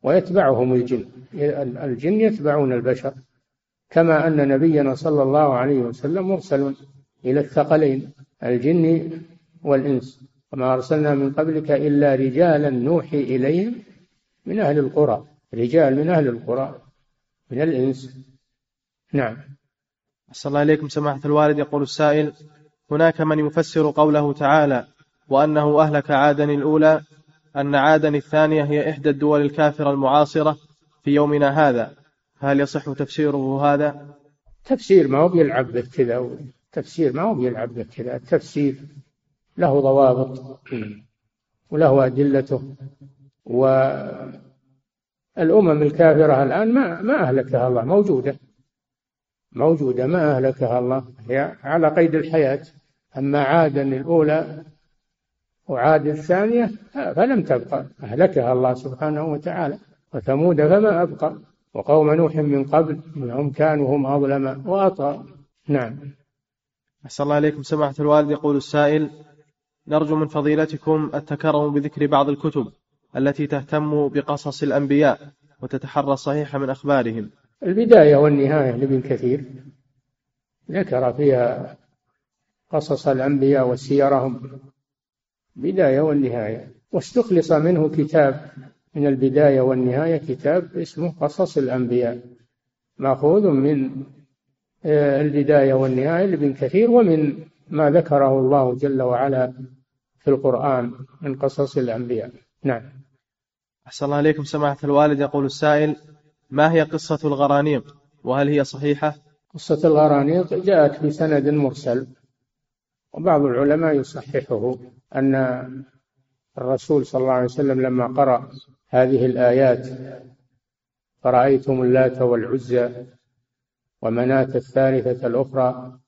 S3: ويتبعهم الجن. الجن يتبعون البشر. كما أن نبينا صلى الله عليه وسلم مرسل إلى الثقلين الجن والإنس. وما أرسلنا من قبلك إلا رجالا نوحي إليهم من أهل القرى. رجال من أهل القرى من الإنس. نعم.
S4: أحسن الله إليكم سماحة الوالد. يقول السائل هناك من يفسر قوله تعالى وأنه أهلك عادا الأولى أن عادا الثانية هي إحدى الدول الكافرة المعاصرة في يومنا هذا. هل يصح تفسيره هذا؟
S3: تفسير ما هو بيلعب به كذا تفسير ما هو بيلعب به كذا التفسير له ضوابط وله أدلته والأمم الكافرة الآن ما ما أهلكها الله موجودة موجودة ما أهلكها الله. هي على قيد الحياة. أما عادا الأولى وعاد الثانية فلم تبقى أهلكها الله سبحانه وتعالى وثمود فما أبقى وقوم نوح من قبل إنهم كانوا هم أظلم وأطغى. نعم.
S4: أحسن الله عليكم سماحة الوالد يقول السائل نرجو من فضيلتكم التكرم بذكر بعض الكتب التي تهتم بقصص الأنبياء وتتحرى الصحيح من أخبارهم.
S3: البداية والنهاية لابن كثير. ذكر فيها قصص الأنبياء وسيرهم. بداية والنهاية. واستخلص منه كتاب. من البداية والنهاية كتاب اسمه قصص الأنبياء. مأخوذ من آه، البداية والنهاية لابن كثير ومن ما ذكره الله جل وعلا في القرآن من قصص الأنبياء. نعم.
S4: أحسن الله عليكم سماحة الوالد. يقول السائل ما هي قصة الغرانيق؟ وهل هي صحيحة؟
S3: قصة الغرانيق جاءت بسند مرسل وبعض العلماء يصححه. أن الرسول صلى الله عليه وسلم لما قرأ هذه الآيات فرأيتم اللات والعزى ومناة الثالثة الأخرى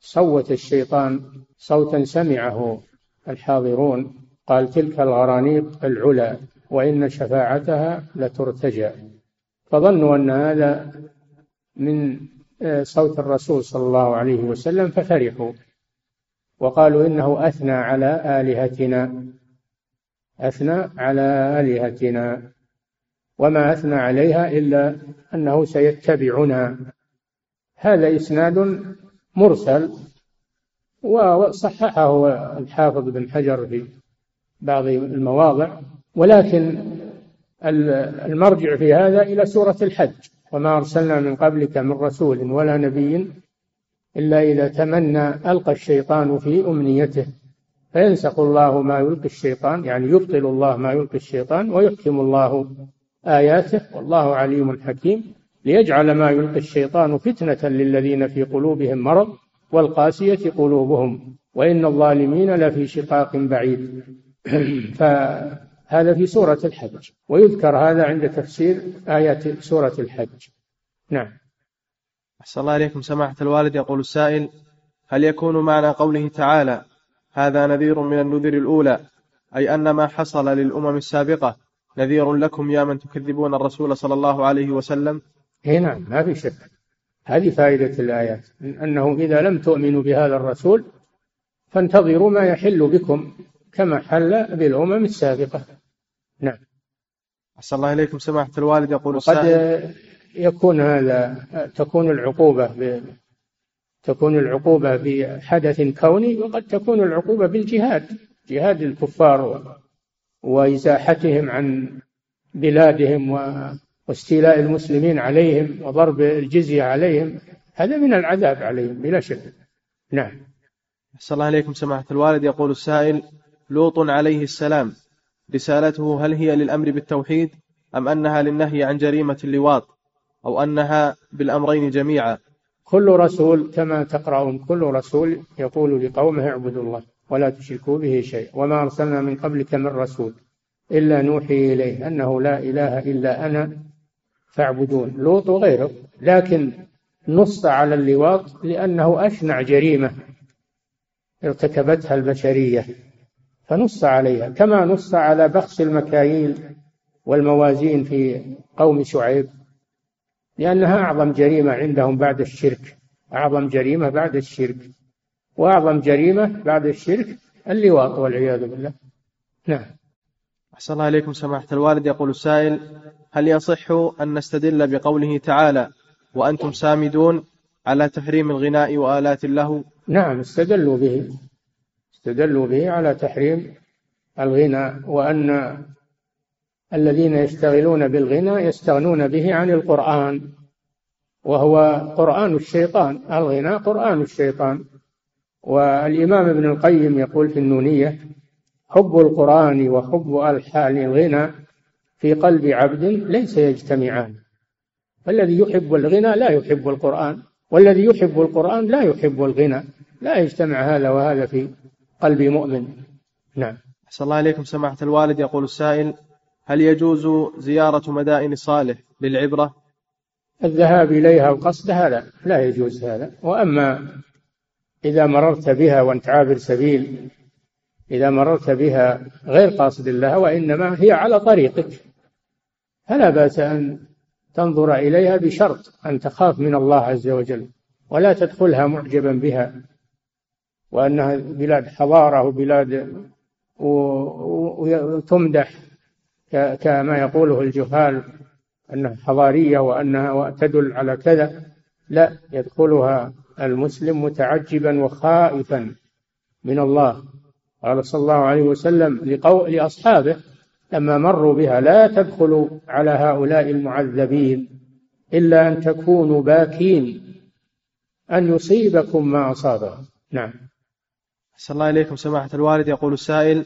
S3: صوت الشيطان صوتا سمعه الحاضرون قال تلك الغرانيق العلا وإن شفاعتها لترتجى. فظنوا أن هذا من آه، صوت الرسول صلى الله عليه وسلم ففرحوا. وقالوا إنه أثنى على آلهتنا. أثنى على آلهتنا. وما أثنى عليها إلا أنه سيتبعنا. هذا إسناد مرسل وصححه الحافظ بن حجر في بعض المواضع. ولكن المرجع في هذا إلى سورة الحج. وما أرسلنا من قبلك من رسول ولا نبي إلا إذا تمنى ألقى الشيطان في أمنيته. فينسخ الله ما يلقي الشيطان يعني يبطل الله ما يلقي الشيطان ويحكم الله آياته والله عليم حكيم. ليجعل ما يلقي الشيطان فتنة للذين في قلوبهم مرض والقاسية قلوبهم وإن الظالمين لفي شقاق بعيد. فهذا في سورة الحج ويذكر هذا عند تفسير آيات سورة الحج. نعم.
S4: أحسن الله عليكم سماحة الوالد يقول السائل هل يكون معنى قوله تعالى هذا نذير من النذر الأولى أي أن ما حصل للأمم السابقة نذير لكم يا من تكذبون الرسول صلى الله عليه وسلم؟
S3: اي نعم ما في شك. هذه فائدة الآيات أنه إذا لم تؤمنوا بهذا الرسول فانتظروا ما يحل بكم كما حل بالأمم السابقة. نعم.
S4: أحسن الله إليكم. سماحة الوالد يقول
S3: قد يكون هذا تكون العقوبة ب... تكون العقوبة بحدث كوني وقد تكون العقوبة بالجهاد جهاد الكفار وإزاحتهم عن بلادهم واستيلاء المسلمين عليهم وضرب الجزية عليهم. هذا من العذاب عليهم بلا شك. نعم.
S4: صلى الله عليكم سماحة الوالد. يقول السائل لوط عليه السلام رسالته هل هي للأمر بالتوحيد أم أنها للنهي عن جريمة اللواط؟ أو أنها بالأمرين جميعا.
S3: كل رسول كما تقرأون كل رسول يقول لقومه اعبدوا الله ولا تشركوا به شيء وما أرسلنا من قبلك من رسول إلا نوحي إليه أنه لا إله إلا أنا فاعبدون. لوط وغيره لكن نص على اللواط لأنه أشنع جريمة ارتكبتها البشرية فنص عليها. كما نص على بخس المكاييل والموازين في قوم شعيب. لأنها أعظم جريمة عندهم بعد الشرك. أعظم جريمة بعد الشرك. وأعظم جريمة بعد الشرك اللواط والعياذ بالله. نعم.
S4: أحسن الله عليكم سماحة الوالد. يقول السائل هل يصح أن نستدل بقوله تعالى وأنتم سامدون على تحريم الغناء وآلات اللهو؟
S3: نعم استدلوا به. استدلوا به على تحريم الغناء. وأن الذين يشتغلون بالغنى يستغنون به عن القرآن وهو قرآن الشيطان. الغنى قرآن الشيطان. والإمام ابن القيم يقول في النونية حب القرآن وحب ألحان الغنى في قلب عبد ليس يجتمعان. الذي يحب الغنى لا يحب القرآن والذي يحب القرآن لا يحب الغنى. لا يجتمع هذا وهذا في قلب مؤمن. نعم.
S4: أحسن الله إليكم. سماحة الوالد يقول السائل هل يجوز زيارة مدائن صالح للعبرة؟
S3: الذهاب إليها وقصد هذا لا يجوز هذا. وأما إذا مررت بها وأنت عابر سبيل إذا مررت بها غير قاصد لها وإنما هي على طريقك. فلا بأس أن تنظر إليها بشرط أن تخاف من الله عز وجل ولا تدخلها معجبا بها وأنها بلاد حضارة وبلاد وتمدح كما يقوله الجهال أنها حضارية وأنها تدل على كذا لا يدخلها المسلم متعجبا وخائفا من الله. قال صلى الله عليه وسلم لأصحابه لما مروا بها لا تدخلوا على هؤلاء المعذبين إلا أن تكونوا باكين أن يصيبكم ما أصابهم. نعم.
S4: أحسن الله إليكم سماحة الوالد. يقول السائل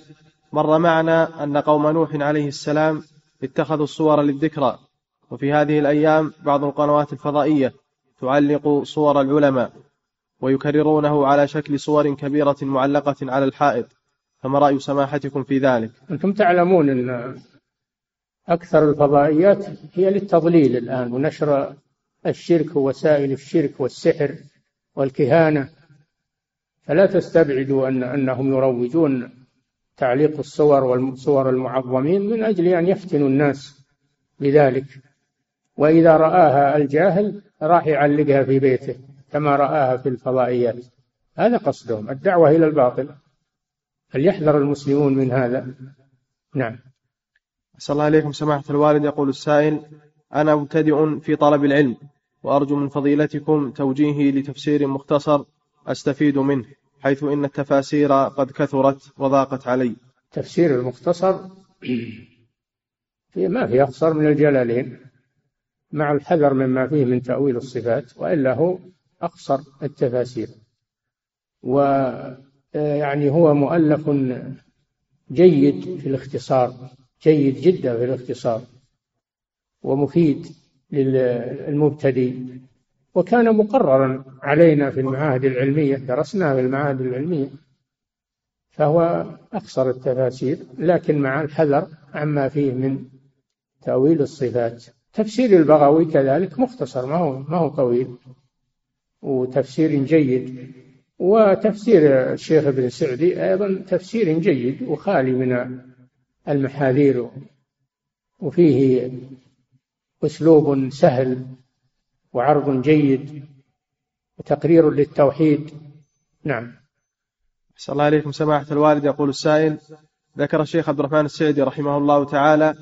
S4: مر معنا أن قوم نوح عليه السلام اتخذوا الصور للذكرى وفي هذه الأيام بعض القنوات الفضائية تعلق صور العلماء ويكررونه على شكل صور كبيرة معلقة على الحائط فما رأي سماحتكم في ذلك؟
S3: أنتم تعلمون أن أكثر الفضائيات هي للتضليل الآن ونشر الشرك ووسائل الشرك والسحر والكهانة. فلا تستبعدوا أن أنهم يروجون تعليق الصور والصور المعظمين من أجل أن يفتنوا الناس بذلك. وإذا رآها الجاهل راح يعلقها في بيته كما رآها في الفضائيات. هذا قصدهم. الدعوة إلى الباطل. فليحذر المسلمون من هذا. نعم.
S4: أسأل الله إليكم سماحة الوالد. يقول السائل أنا مبتدئ في طلب العلم وأرجو من فضيلتكم توجيهي لتفسير مختصر أستفيد منه. حيث إن التفاسير قد كثرت وضاقت علي.
S3: تفسير المختصر في ما في أقصر من الجلالين مع الحذر مما فيه من تأويل الصفات وإلا هو أقصر التفاسير. و يعني هو مؤلف جيد في الاختصار جيد جدا في الاختصار ومفيد للمبتدئ. وكان مقررا علينا في المعاهد العلمية درسناه في المعاهد العلمية فهو أقصر التفاسير لكن مع الحذر عما فيه من تأويل الصفات. تفسير البغوي كذلك مختصر ما هو ما هو طويل وتفسير جيد. وتفسير الشيخ ابن سعدي أيضا تفسير جيد وخالي من المحاذير وفيه أسلوب سهل وعرض جيد وتقرير للتوحيد. نعم.
S4: أحسن الله عليكم. سماحة الوالد يقول السائل ذكر الشيخ عبد الرحمن السعدي رحمه الله تعالى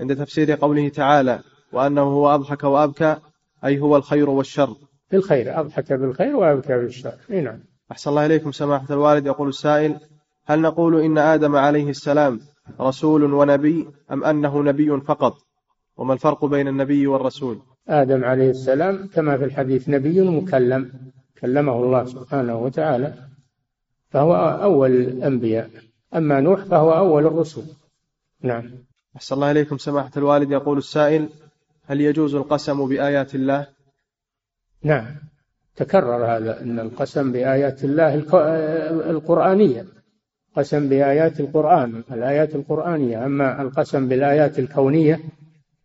S4: عند تفسير قوله تعالى وأنه هو أضحك وأبكى أي هو الخير والشر.
S3: بالخير أضحك بالخير وأبكى بالشر. نعم.
S4: أحسن الله إليكم. سماحة الوالد يقول السائل هل نقول إن آدم عليه السلام رسول ونبي أم أنه نبي فقط؟ وما الفرق بين النبي والرسول؟
S3: آدم عليه السلام كما في الحديث نبي مكلم كلمه الله سبحانه وتعالى فهو أول الأنبياء. أما نوح فهو أول الرسل. نعم.
S4: أحسن الله إليكم. سماحة الوالد يقول السائل هل يجوز القسم بآيات الله؟
S3: نعم. تكرر هذا أن القسم بآيات الله القرآنية. قسم بآيات القرآن الآيات القرآنية. أما القسم بالآيات الكونية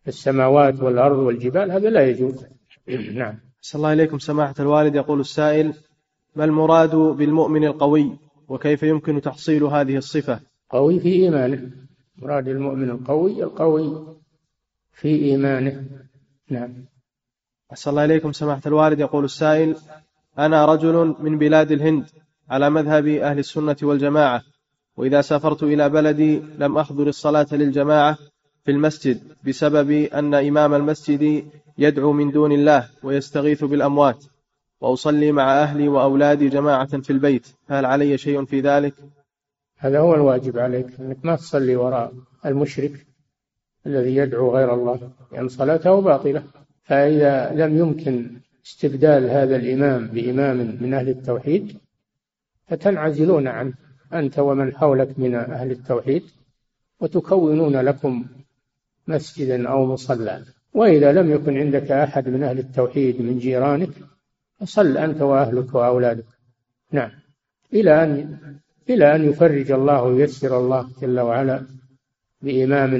S3: في السماوات والأرض والجبال هذا لا يجوز. نعم.
S4: صلى الله إليكم سماحة الوالد. يقول السائل ما المراد بالمؤمن القوي وكيف يمكن تحصيل هذه الصفة؟
S3: قوي في إيمانه. مراد المؤمن القوي القوي في إيمانه. نعم.
S4: أحسن الله إليكم سماحة الوالد. يقول السائل أنا رجل من بلاد الهند على مذهب أهل السنة والجماعة وإذا سافرت إلى بلدي لم أحضر الصلاة للجماعة في المسجد بسبب أن إمام المسجد يدعو من دون الله ويستغيث بالأموات. وأصلي مع أهلي وأولادي جماعة في البيت. فهل علي شيء في ذلك؟
S3: هذا هو الواجب عليك أنك ما تصلي وراء المشرك الذي يدعو غير الله لأن يعني صلاته باطلة. فإذا لم يمكن استبدال هذا الإمام بإمام من أهل التوحيد فتنعزلون عنه أنت ومن حولك من أهل التوحيد وتكونون لكم مسجدا أو مصلى. وإذا لم يكن عندك أحد من أهل التوحيد من جيرانك فصل أنت وأهلك وأولادك. نعم. إلى أن إلى أن يفرج الله وييسر الله جل وعلا بإمام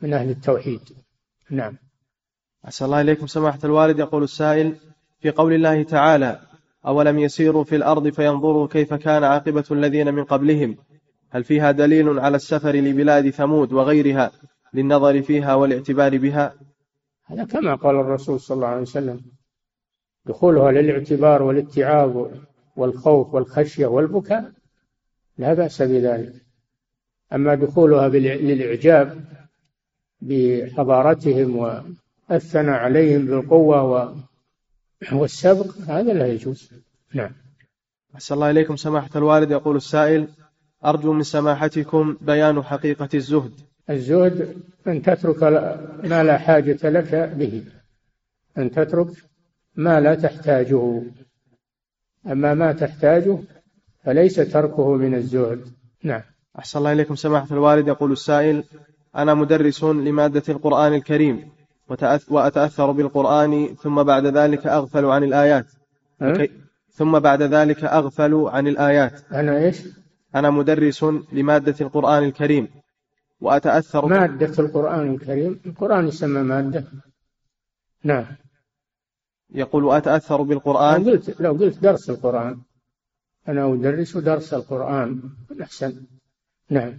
S3: من أهل التوحيد. نعم.
S4: أسأل الله إليكم. سماحة الوالد يقول السائل في قول الله تعالى أولم يسيروا في الأرض فينظروا كيف كان عاقبة الذين من قبلهم؟ هل فيها دليل على السفر لبلاد ثمود وغيرها؟ للنظر فيها والاعتبار بها؟
S3: هذا كما قال الرسول صلى الله عليه وسلم دخولها للاعتبار والاتعاظ والخوف والخشية والبكاء لا بأس بذلك. أما دخولها للإعجاب بحضارتهم والثناء عليهم بالقوة والسبق هذا لا يجوز. نعم.
S4: أحسن الله إليكم سماحة الوالد. يقول السائل أرجو من سماحتكم بيان حقيقة الزهد.
S3: الزهد أن تترك ما لا حاجة لك به أن تترك ما لا تحتاجه. أما ما تحتاجه فليس تركه من الزهد. نعم.
S4: أحسن الله إليكم. سماحة الوالد يقول السائل أنا مدرس لمادة القرآن الكريم وأتأثر بالقرآن ثم بعد ذلك أغفل عن الآيات. ثم بعد ذلك أغفل عن الآيات.
S3: أنا إيش؟
S4: أنا مدرس لمادة القرآن الكريم. وأتأثر
S3: مادة القرآن الكريم. القرآن يسمى مادة. نعم.
S4: يقول وأتأثر بالقرآن.
S3: لو قلت لو قلت درس القرآن. أنا أدرس درس القرآن. أحسن. نعم.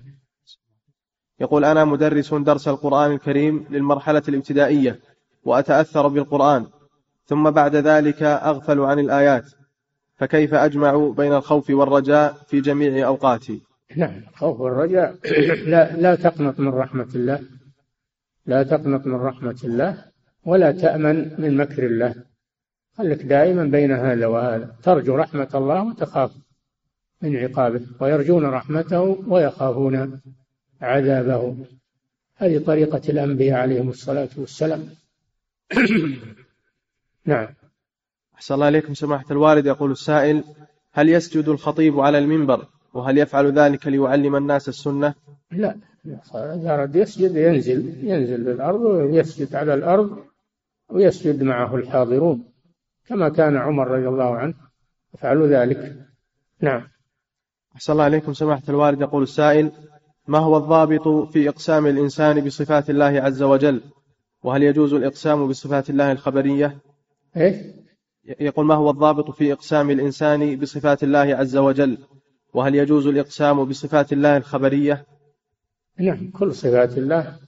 S4: يقول أنا مدرس درس القرآن الكريم للمرحلة الابتدائية وأتأثر بالقرآن. ثم بعد ذلك أغفل عن الآيات. فكيف أجمع بين الخوف والرجاء في جميع أوقاتي؟
S3: نعم الخوف والرجاء لا, لا تقنط من رحمة الله. لا تقنط من رحمة الله ولا تأمن من مكر الله. خلك دائما بين هذا وهذا. ترجو رحمة الله وتخاف من عقابه ويرجون رحمته ويخافون عذابه. هذه طريقة الأنبياء عليهم الصلاة والسلام. نعم.
S4: أحسن الله إليكم سماحة الوالد. يقول السائل هل يسجد الخطيب على المنبر؟ وهل يفعل ذلك ليعلم الناس السنة؟
S3: لا. إذا أراد يسجد ينزل ينزل بالأرض ويسجد على الأرض ويسجد معه الحاضرون كما كان عمر رضي الله عنه يفعل ذلك. نعم.
S4: أحسن الله عليكم سماحة الوالد. يقول السائل ما هو الضابط في إقسام الإنسان بصفات الله عز وجل؟ وهل يجوز الإقسام بصفات الله الخبرية؟
S3: إيه؟
S4: يقول ما هو الضابط في إقسام الإنسان بصفات الله عز وجل؟ وهل يجوز الإقسام بصفات الله الخبرية؟
S3: نعم كل صفات الله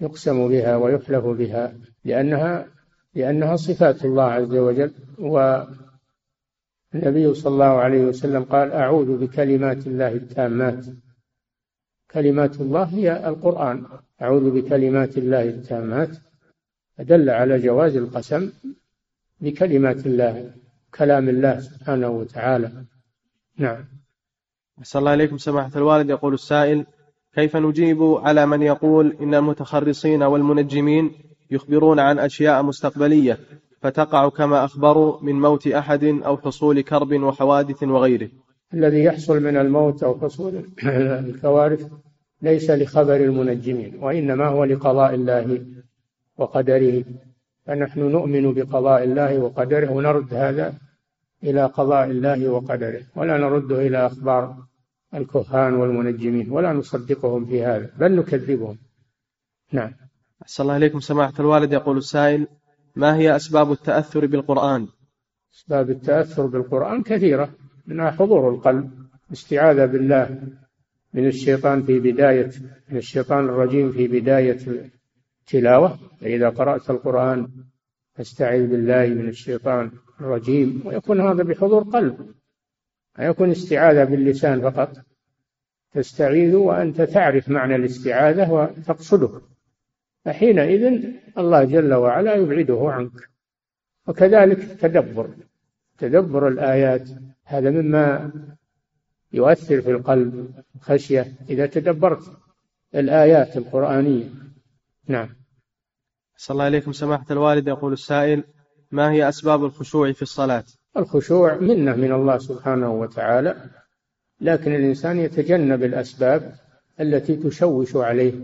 S3: يقسم بها ويحلف بها لأنها لأنها صفات الله عز وجل. والنبي صلى الله عليه وسلم قال أعوذ بكلمات الله التامات. كلمات الله هي القرآن. أعوذ بكلمات الله التامات فدل على جواز القسم بكلمات الله كلام الله سبحانه وتعالى. نعم.
S4: أحسن الله إليكم سماحة الوالد يقول السائل كيف نجيب على من يقول إن المتخرصين والمنجمين يخبرون عن أشياء مستقبلية فتقع كما أخبروا من موت أحد أو حصول كرب وحوادث وغيره؟
S3: الذي يحصل من الموت أو حصول الكوارث ليس لخبر المنجمين وإنما هو لقضاء الله وقدره. فنحن نؤمن بقضاء الله وقدره ونرد هذا إلى قضاء الله وقدره. ولا نرده إلى أخبار الكهان والمنجمين ولا نصدقهم في هذا بل نكذبهم. نعم.
S4: أحسن الله إليكم سماحة الوالد. يقول السائل ما هي أسباب التأثر بالقرآن؟
S3: أسباب التأثر بالقرآن كثيرة منها حضور القلب استعاذة بالله من الشيطان في بداية من الشيطان الرجيم في بداية التلاوة. فإذا قرأت القرآن فاستعذ بالله من الشيطان. الرجيم ويكون هذا بحضور قلب يكون استعاذة باللسان فقط. تستعيذ وأنت تعرف معنى الاستعاذة وتقصده. فحينئذ الله جل وعلا يبعده عنك. وكذلك تدبر تدبر الآيات هذا مما يؤثر في القلب خشية إذا تدبرت الآيات القرآنية. نعم.
S4: صلى الله عليكم سماحة الوالد يقول السائل ما هي أسباب الخشوع في الصلاة؟
S3: الخشوع منة من الله سبحانه وتعالى لكن الإنسان يتجنب الأسباب التي تشوش عليه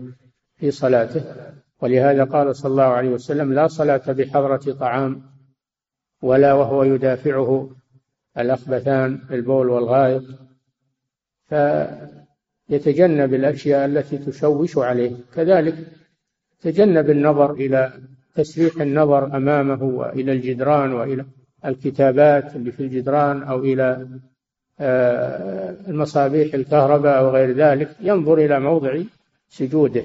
S3: في صلاته. ولهذا قال صلى الله عليه وسلم لا صلاة بحضرة طعام ولا وهو يدافعه الأخبثان البول والغائط. فيتجنب الأشياء التي تشوش عليه. كذلك تجنب النظر إلى تسريح النظر أمامه وإلى الجدران وإلى الكتابات اللي في الجدران أو إلى آه، المصابيح الكهرباء أو غير ذلك ينظر إلى موضع سجوده.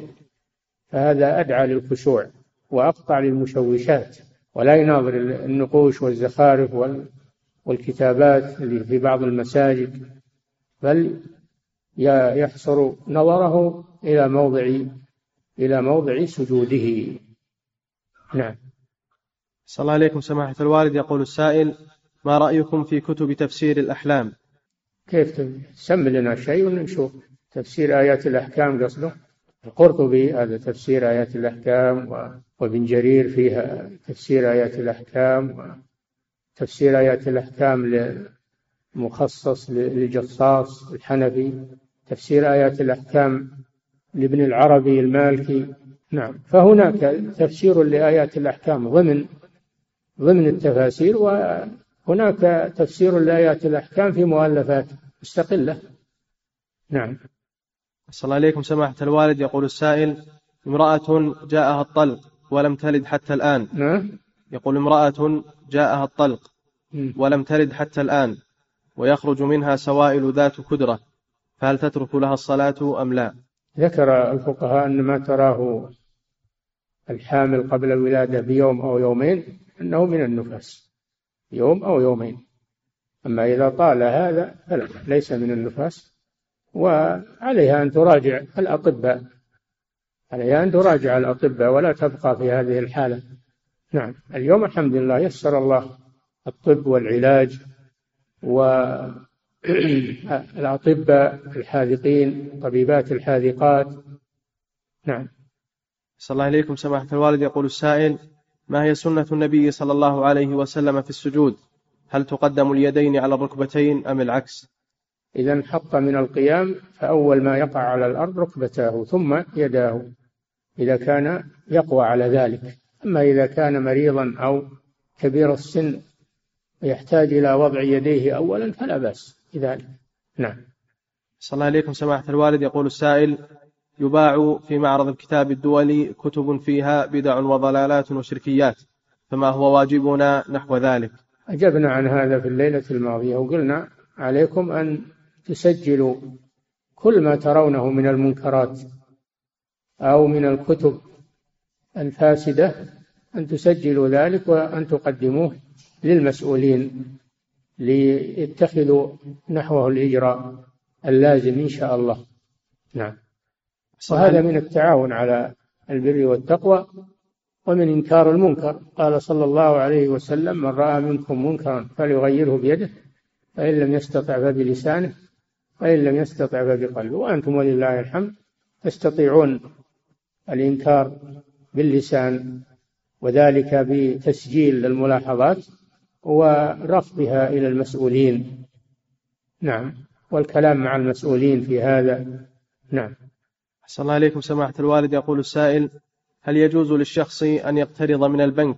S3: فهذا أدعى للخشوع وأقطع للمشوشات ولا يناظر النقوش والزخارف والكتابات اللي في بعض المساجد بل يحصر نظره إلى موضع إلى موضع سجوده. نعم.
S4: صلى الله عليكم سماحة الوالد. يقول السائل ما رأيكم في كتب تفسير الأحلام؟
S3: كيف سم لنا شيء ونشوف. تفسير آيات الأحكام قصده؟ القرطبي هذا تفسير آيات الأحكام وابن جرير فيها تفسير آيات الأحكام وتفسير آيات الأحكام مخصص للجصاص الحنفي تفسير آيات الأحكام لابن العربي المالكي نعم. فهناك تفسير لآيات الأحكام ضمن ضمن التفاسير وهناك تفسير لآيات الأحكام في مؤلفات مستقلة. نعم.
S4: صلى الله عليكم سماحة الوالد. يقول السائل امرأة جاءها الطلق ولم تلد حتى الآن.
S3: نعم.
S4: يقول امرأة جاءها الطلق ولم تلد حتى الآن ويخرج منها سوائل ذات كدرة فهل تترك لها الصلاة أم لا؟
S3: ذكر الفقهاء أن ما تراه الحامل قبل الولادة بيوم أو يومين أنه من النفاس يوم أو يومين. أما إذا طال هذا فلا ليس من النفاس وعليها أن تراجع الأطباء عليها أن تراجع الأطباء ولا تبقى في هذه الحالة. نعم اليوم الحمد لله يسر الله الطب والعلاج والأطباء الحاذقين طبيبات الحاذقات. نعم.
S4: صلى الله عليكم سماحة الوالد. يقول السائل ما هي سنة النبي صلى الله عليه وسلم في السجود؟ هل تقدم اليدين على الركبتين أم العكس؟
S3: إذا انحط من القيام فأول ما يقع على الأرض ركبتاه ثم يداه إذا كان يقوى على ذلك. أما إذا كان مريضا أو كبير السن ويحتاج إلى وضع يديه أولا فلا بأس. بذلك نعم.
S4: صلى الله عليكم سماحة الوالد. يقول السائل يباع في معرض الكتاب الدولي كتب فيها بدع وضلالات وشركيات فما هو واجبنا نحو ذلك؟
S3: أجبنا عن هذا في الليلة الماضية وقلنا عليكم أن تسجلوا كل ما ترونه من المنكرات أو من الكتب الفاسدة أن تسجلوا ذلك وأن تقدموه للمسؤولين. ليتخذوا نحوه الإجراء اللازم إن شاء الله. نعم. وهذا من التعاون على البر والتقوى ومن إنكار المنكر. قال صلى الله عليه وسلم من رأى منكم منكرا فليغيره بيده فإن لم يستطع فبلسانه وإن لم يستطع فبقلبه. وأنتم ولله الحمد تستطيعون الإنكار باللسان وذلك بتسجيل الملاحظات ورفضها إلى المسؤولين. نعم. والكلام مع المسؤولين في هذا. نعم.
S4: أحسن الله عليكم سماحة الوالد. يقول السائل هل يجوز للشخص أن يقترض من البنك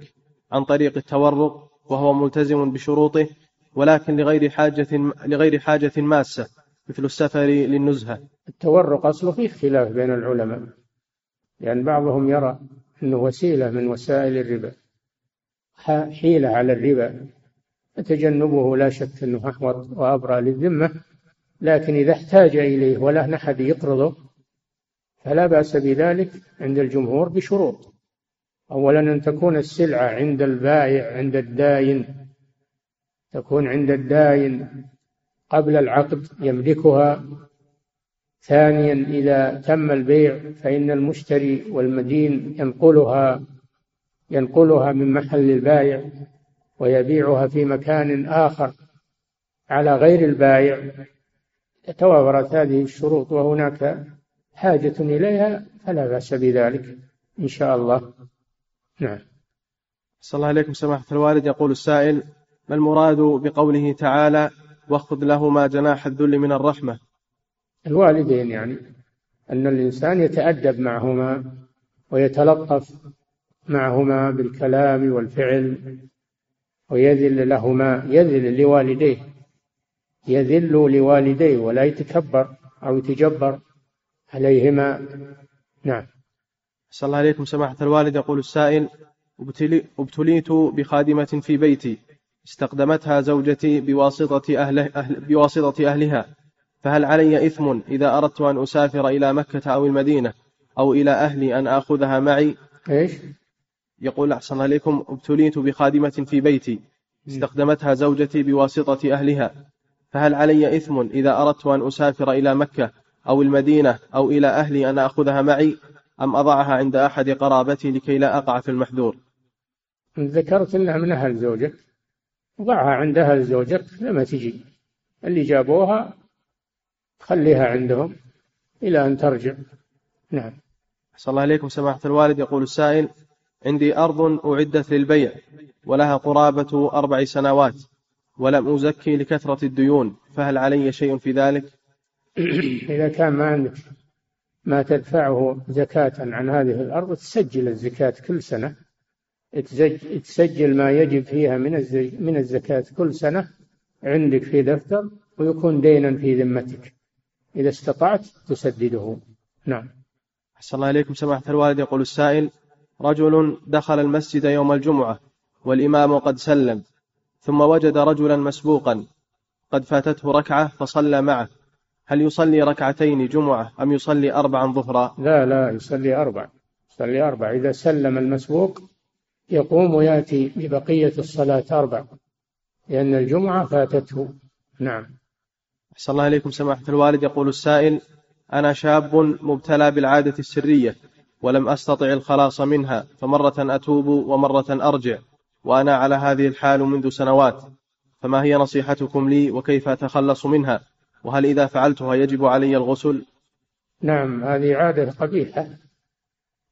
S4: عن طريق التورق وهو ملتزم بشروطه ولكن لغير حاجة لغير حاجة ماسة مثل السفر للنزهة؟
S3: التورق أصله فيه خلاف بين العلماء. لأن يعني بعضهم يرى أنه وسيلة من وسائل الربا. حيلة على الربا. تجنبه لا شك أنه أحوط وأبرى للذمة لكن إذا احتاج إليه وله أحد يقرضه فلا بأس بذلك عند الجمهور بشروط. أولا أن تكون السلعة عند البائع عند الداين تكون عند الداين قبل العقد يملكها. ثانيا إذا تم البيع فإن المشتري والمدين ينقلها. ينقلها من محل البائع ويبيعها في مكان آخر على غير البائع توافرت هذه الشروط وهناك حاجة إليها فلا بأس بذلك إن شاء الله. نعم.
S4: صلى الله عليكم سماحة الوالد. يقول السائل ما المراد بقوله تعالى واخفض لهما جناح الذل من الرحمة
S3: الوالدين يعني أن الإنسان يتأدب معهما ويتلطف معهما بالكلام والفعل ويذل لهما يذل لوالديه يذل لوالديه ولا يتكبر أو يتجبر عليهما. نعم.
S4: صلى الله عليكم سماحة الوالد. يقول السائل أبتليت بخادمة في بيتي استخدمتها زوجتي بواسطة, أهله أهل بواسطة أهلها فهل علي إثم إذا أردت أن أسافر إلى مكة أو المدينة أو إلى أهلي أن آخذها معي؟
S3: إيش؟
S4: يقول أحسن عليكم ابتليت بخادمة في بيتي استخدمتها زوجتي بواسطة أهلها فهل علي إثم إذا أردت أن أسافر إلى مكة أو المدينة أو إلى أهلي أن أخذها معي أم أضعها عند أحد قرابتي لكي لا أقع في المحذور؟
S3: ذكرت أنها من أهل زوجك ضعها عند أهل زوجك لما تجي. اللي جابوها خليها عندهم إلى أن ترجع. نعم.
S4: صلى الله عليكم سماحة الوالد يقول السائل عندي أرض أعدت للبيع ولها قرابة أربع سنوات ولم أزكي لكثرة الديون فهل علي شيء في ذلك؟
S3: إذا كان ما عندك ما تدفعه زكاة عن هذه الأرض تسجل الزكاة كل سنة. تسجل ما يجب فيها من من الزكاة كل سنة عندك في دفتر ويكون دينا في ذمتك. إذا استطعت تسدده. نعم.
S4: أحسن الله إليكم سماحة الوالد. يقول السائل رجل دخل المسجد يوم الجمعة والإمام قد سلم ثم وجد رجلا مسبوقا قد فاتته ركعة فصلى معه. هل يصلي ركعتين جمعة أم يصلي أربعا ظهرا؟
S3: لا لا يصلي أربع يصلي أربع إذا سلم المسبوق يقوم ويأتي ببقية الصلاة أربع لأن الجمعة فاتته. نعم.
S4: أحسن الله إليكم سماحة الوالد. يقول السائل أنا شاب مبتلى بالعادة السرية. ولم أستطع الخلاص منها فمرة أتوب ومرة أرجع وأنا على هذه الحال منذ سنوات فما هي نصيحتكم لي وكيف أتخلص منها؟ وهل إذا فعلتها يجب علي الغسل؟
S3: نعم هذه عادة قبيحة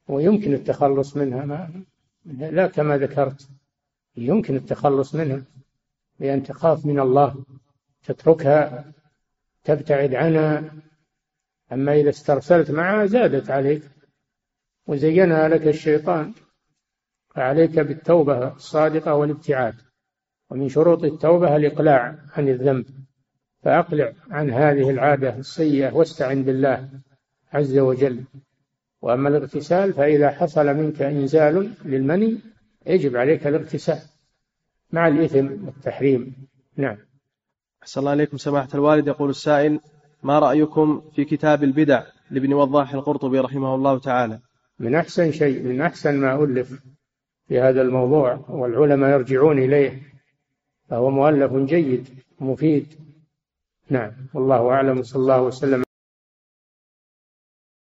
S3: ويمكن التخلص منها ما لا كما ذكرت يمكن التخلص منها بأن تخاف من الله تتركها تبتعد عنها أما إذا استرسلت معها زادت عليك. وزينها لك الشيطان فعليك بالتوبة الصادقة والابتعاد. ومن شروط التوبة الإقلاع عن الذنب. فأقلع عن هذه العادة السيئة واستعن بالله عز وجل. وأما الاغتسال فإذا حصل منك إنزال للمني يجب عليك الاغتسال مع الإثم والتحريم. نعم.
S4: أحسن الله عليكم سماحة الوالد. يقول السائل ما رأيكم في كتاب البدع لابن وضاح القرطبي رحمه الله تعالى؟
S3: من أحسن شيء من أحسن ما ألف في هذا الموضوع والعلماء يرجعون إليه فهو مؤلف جيد مفيد. نعم والله أعلم صلى الله وسلم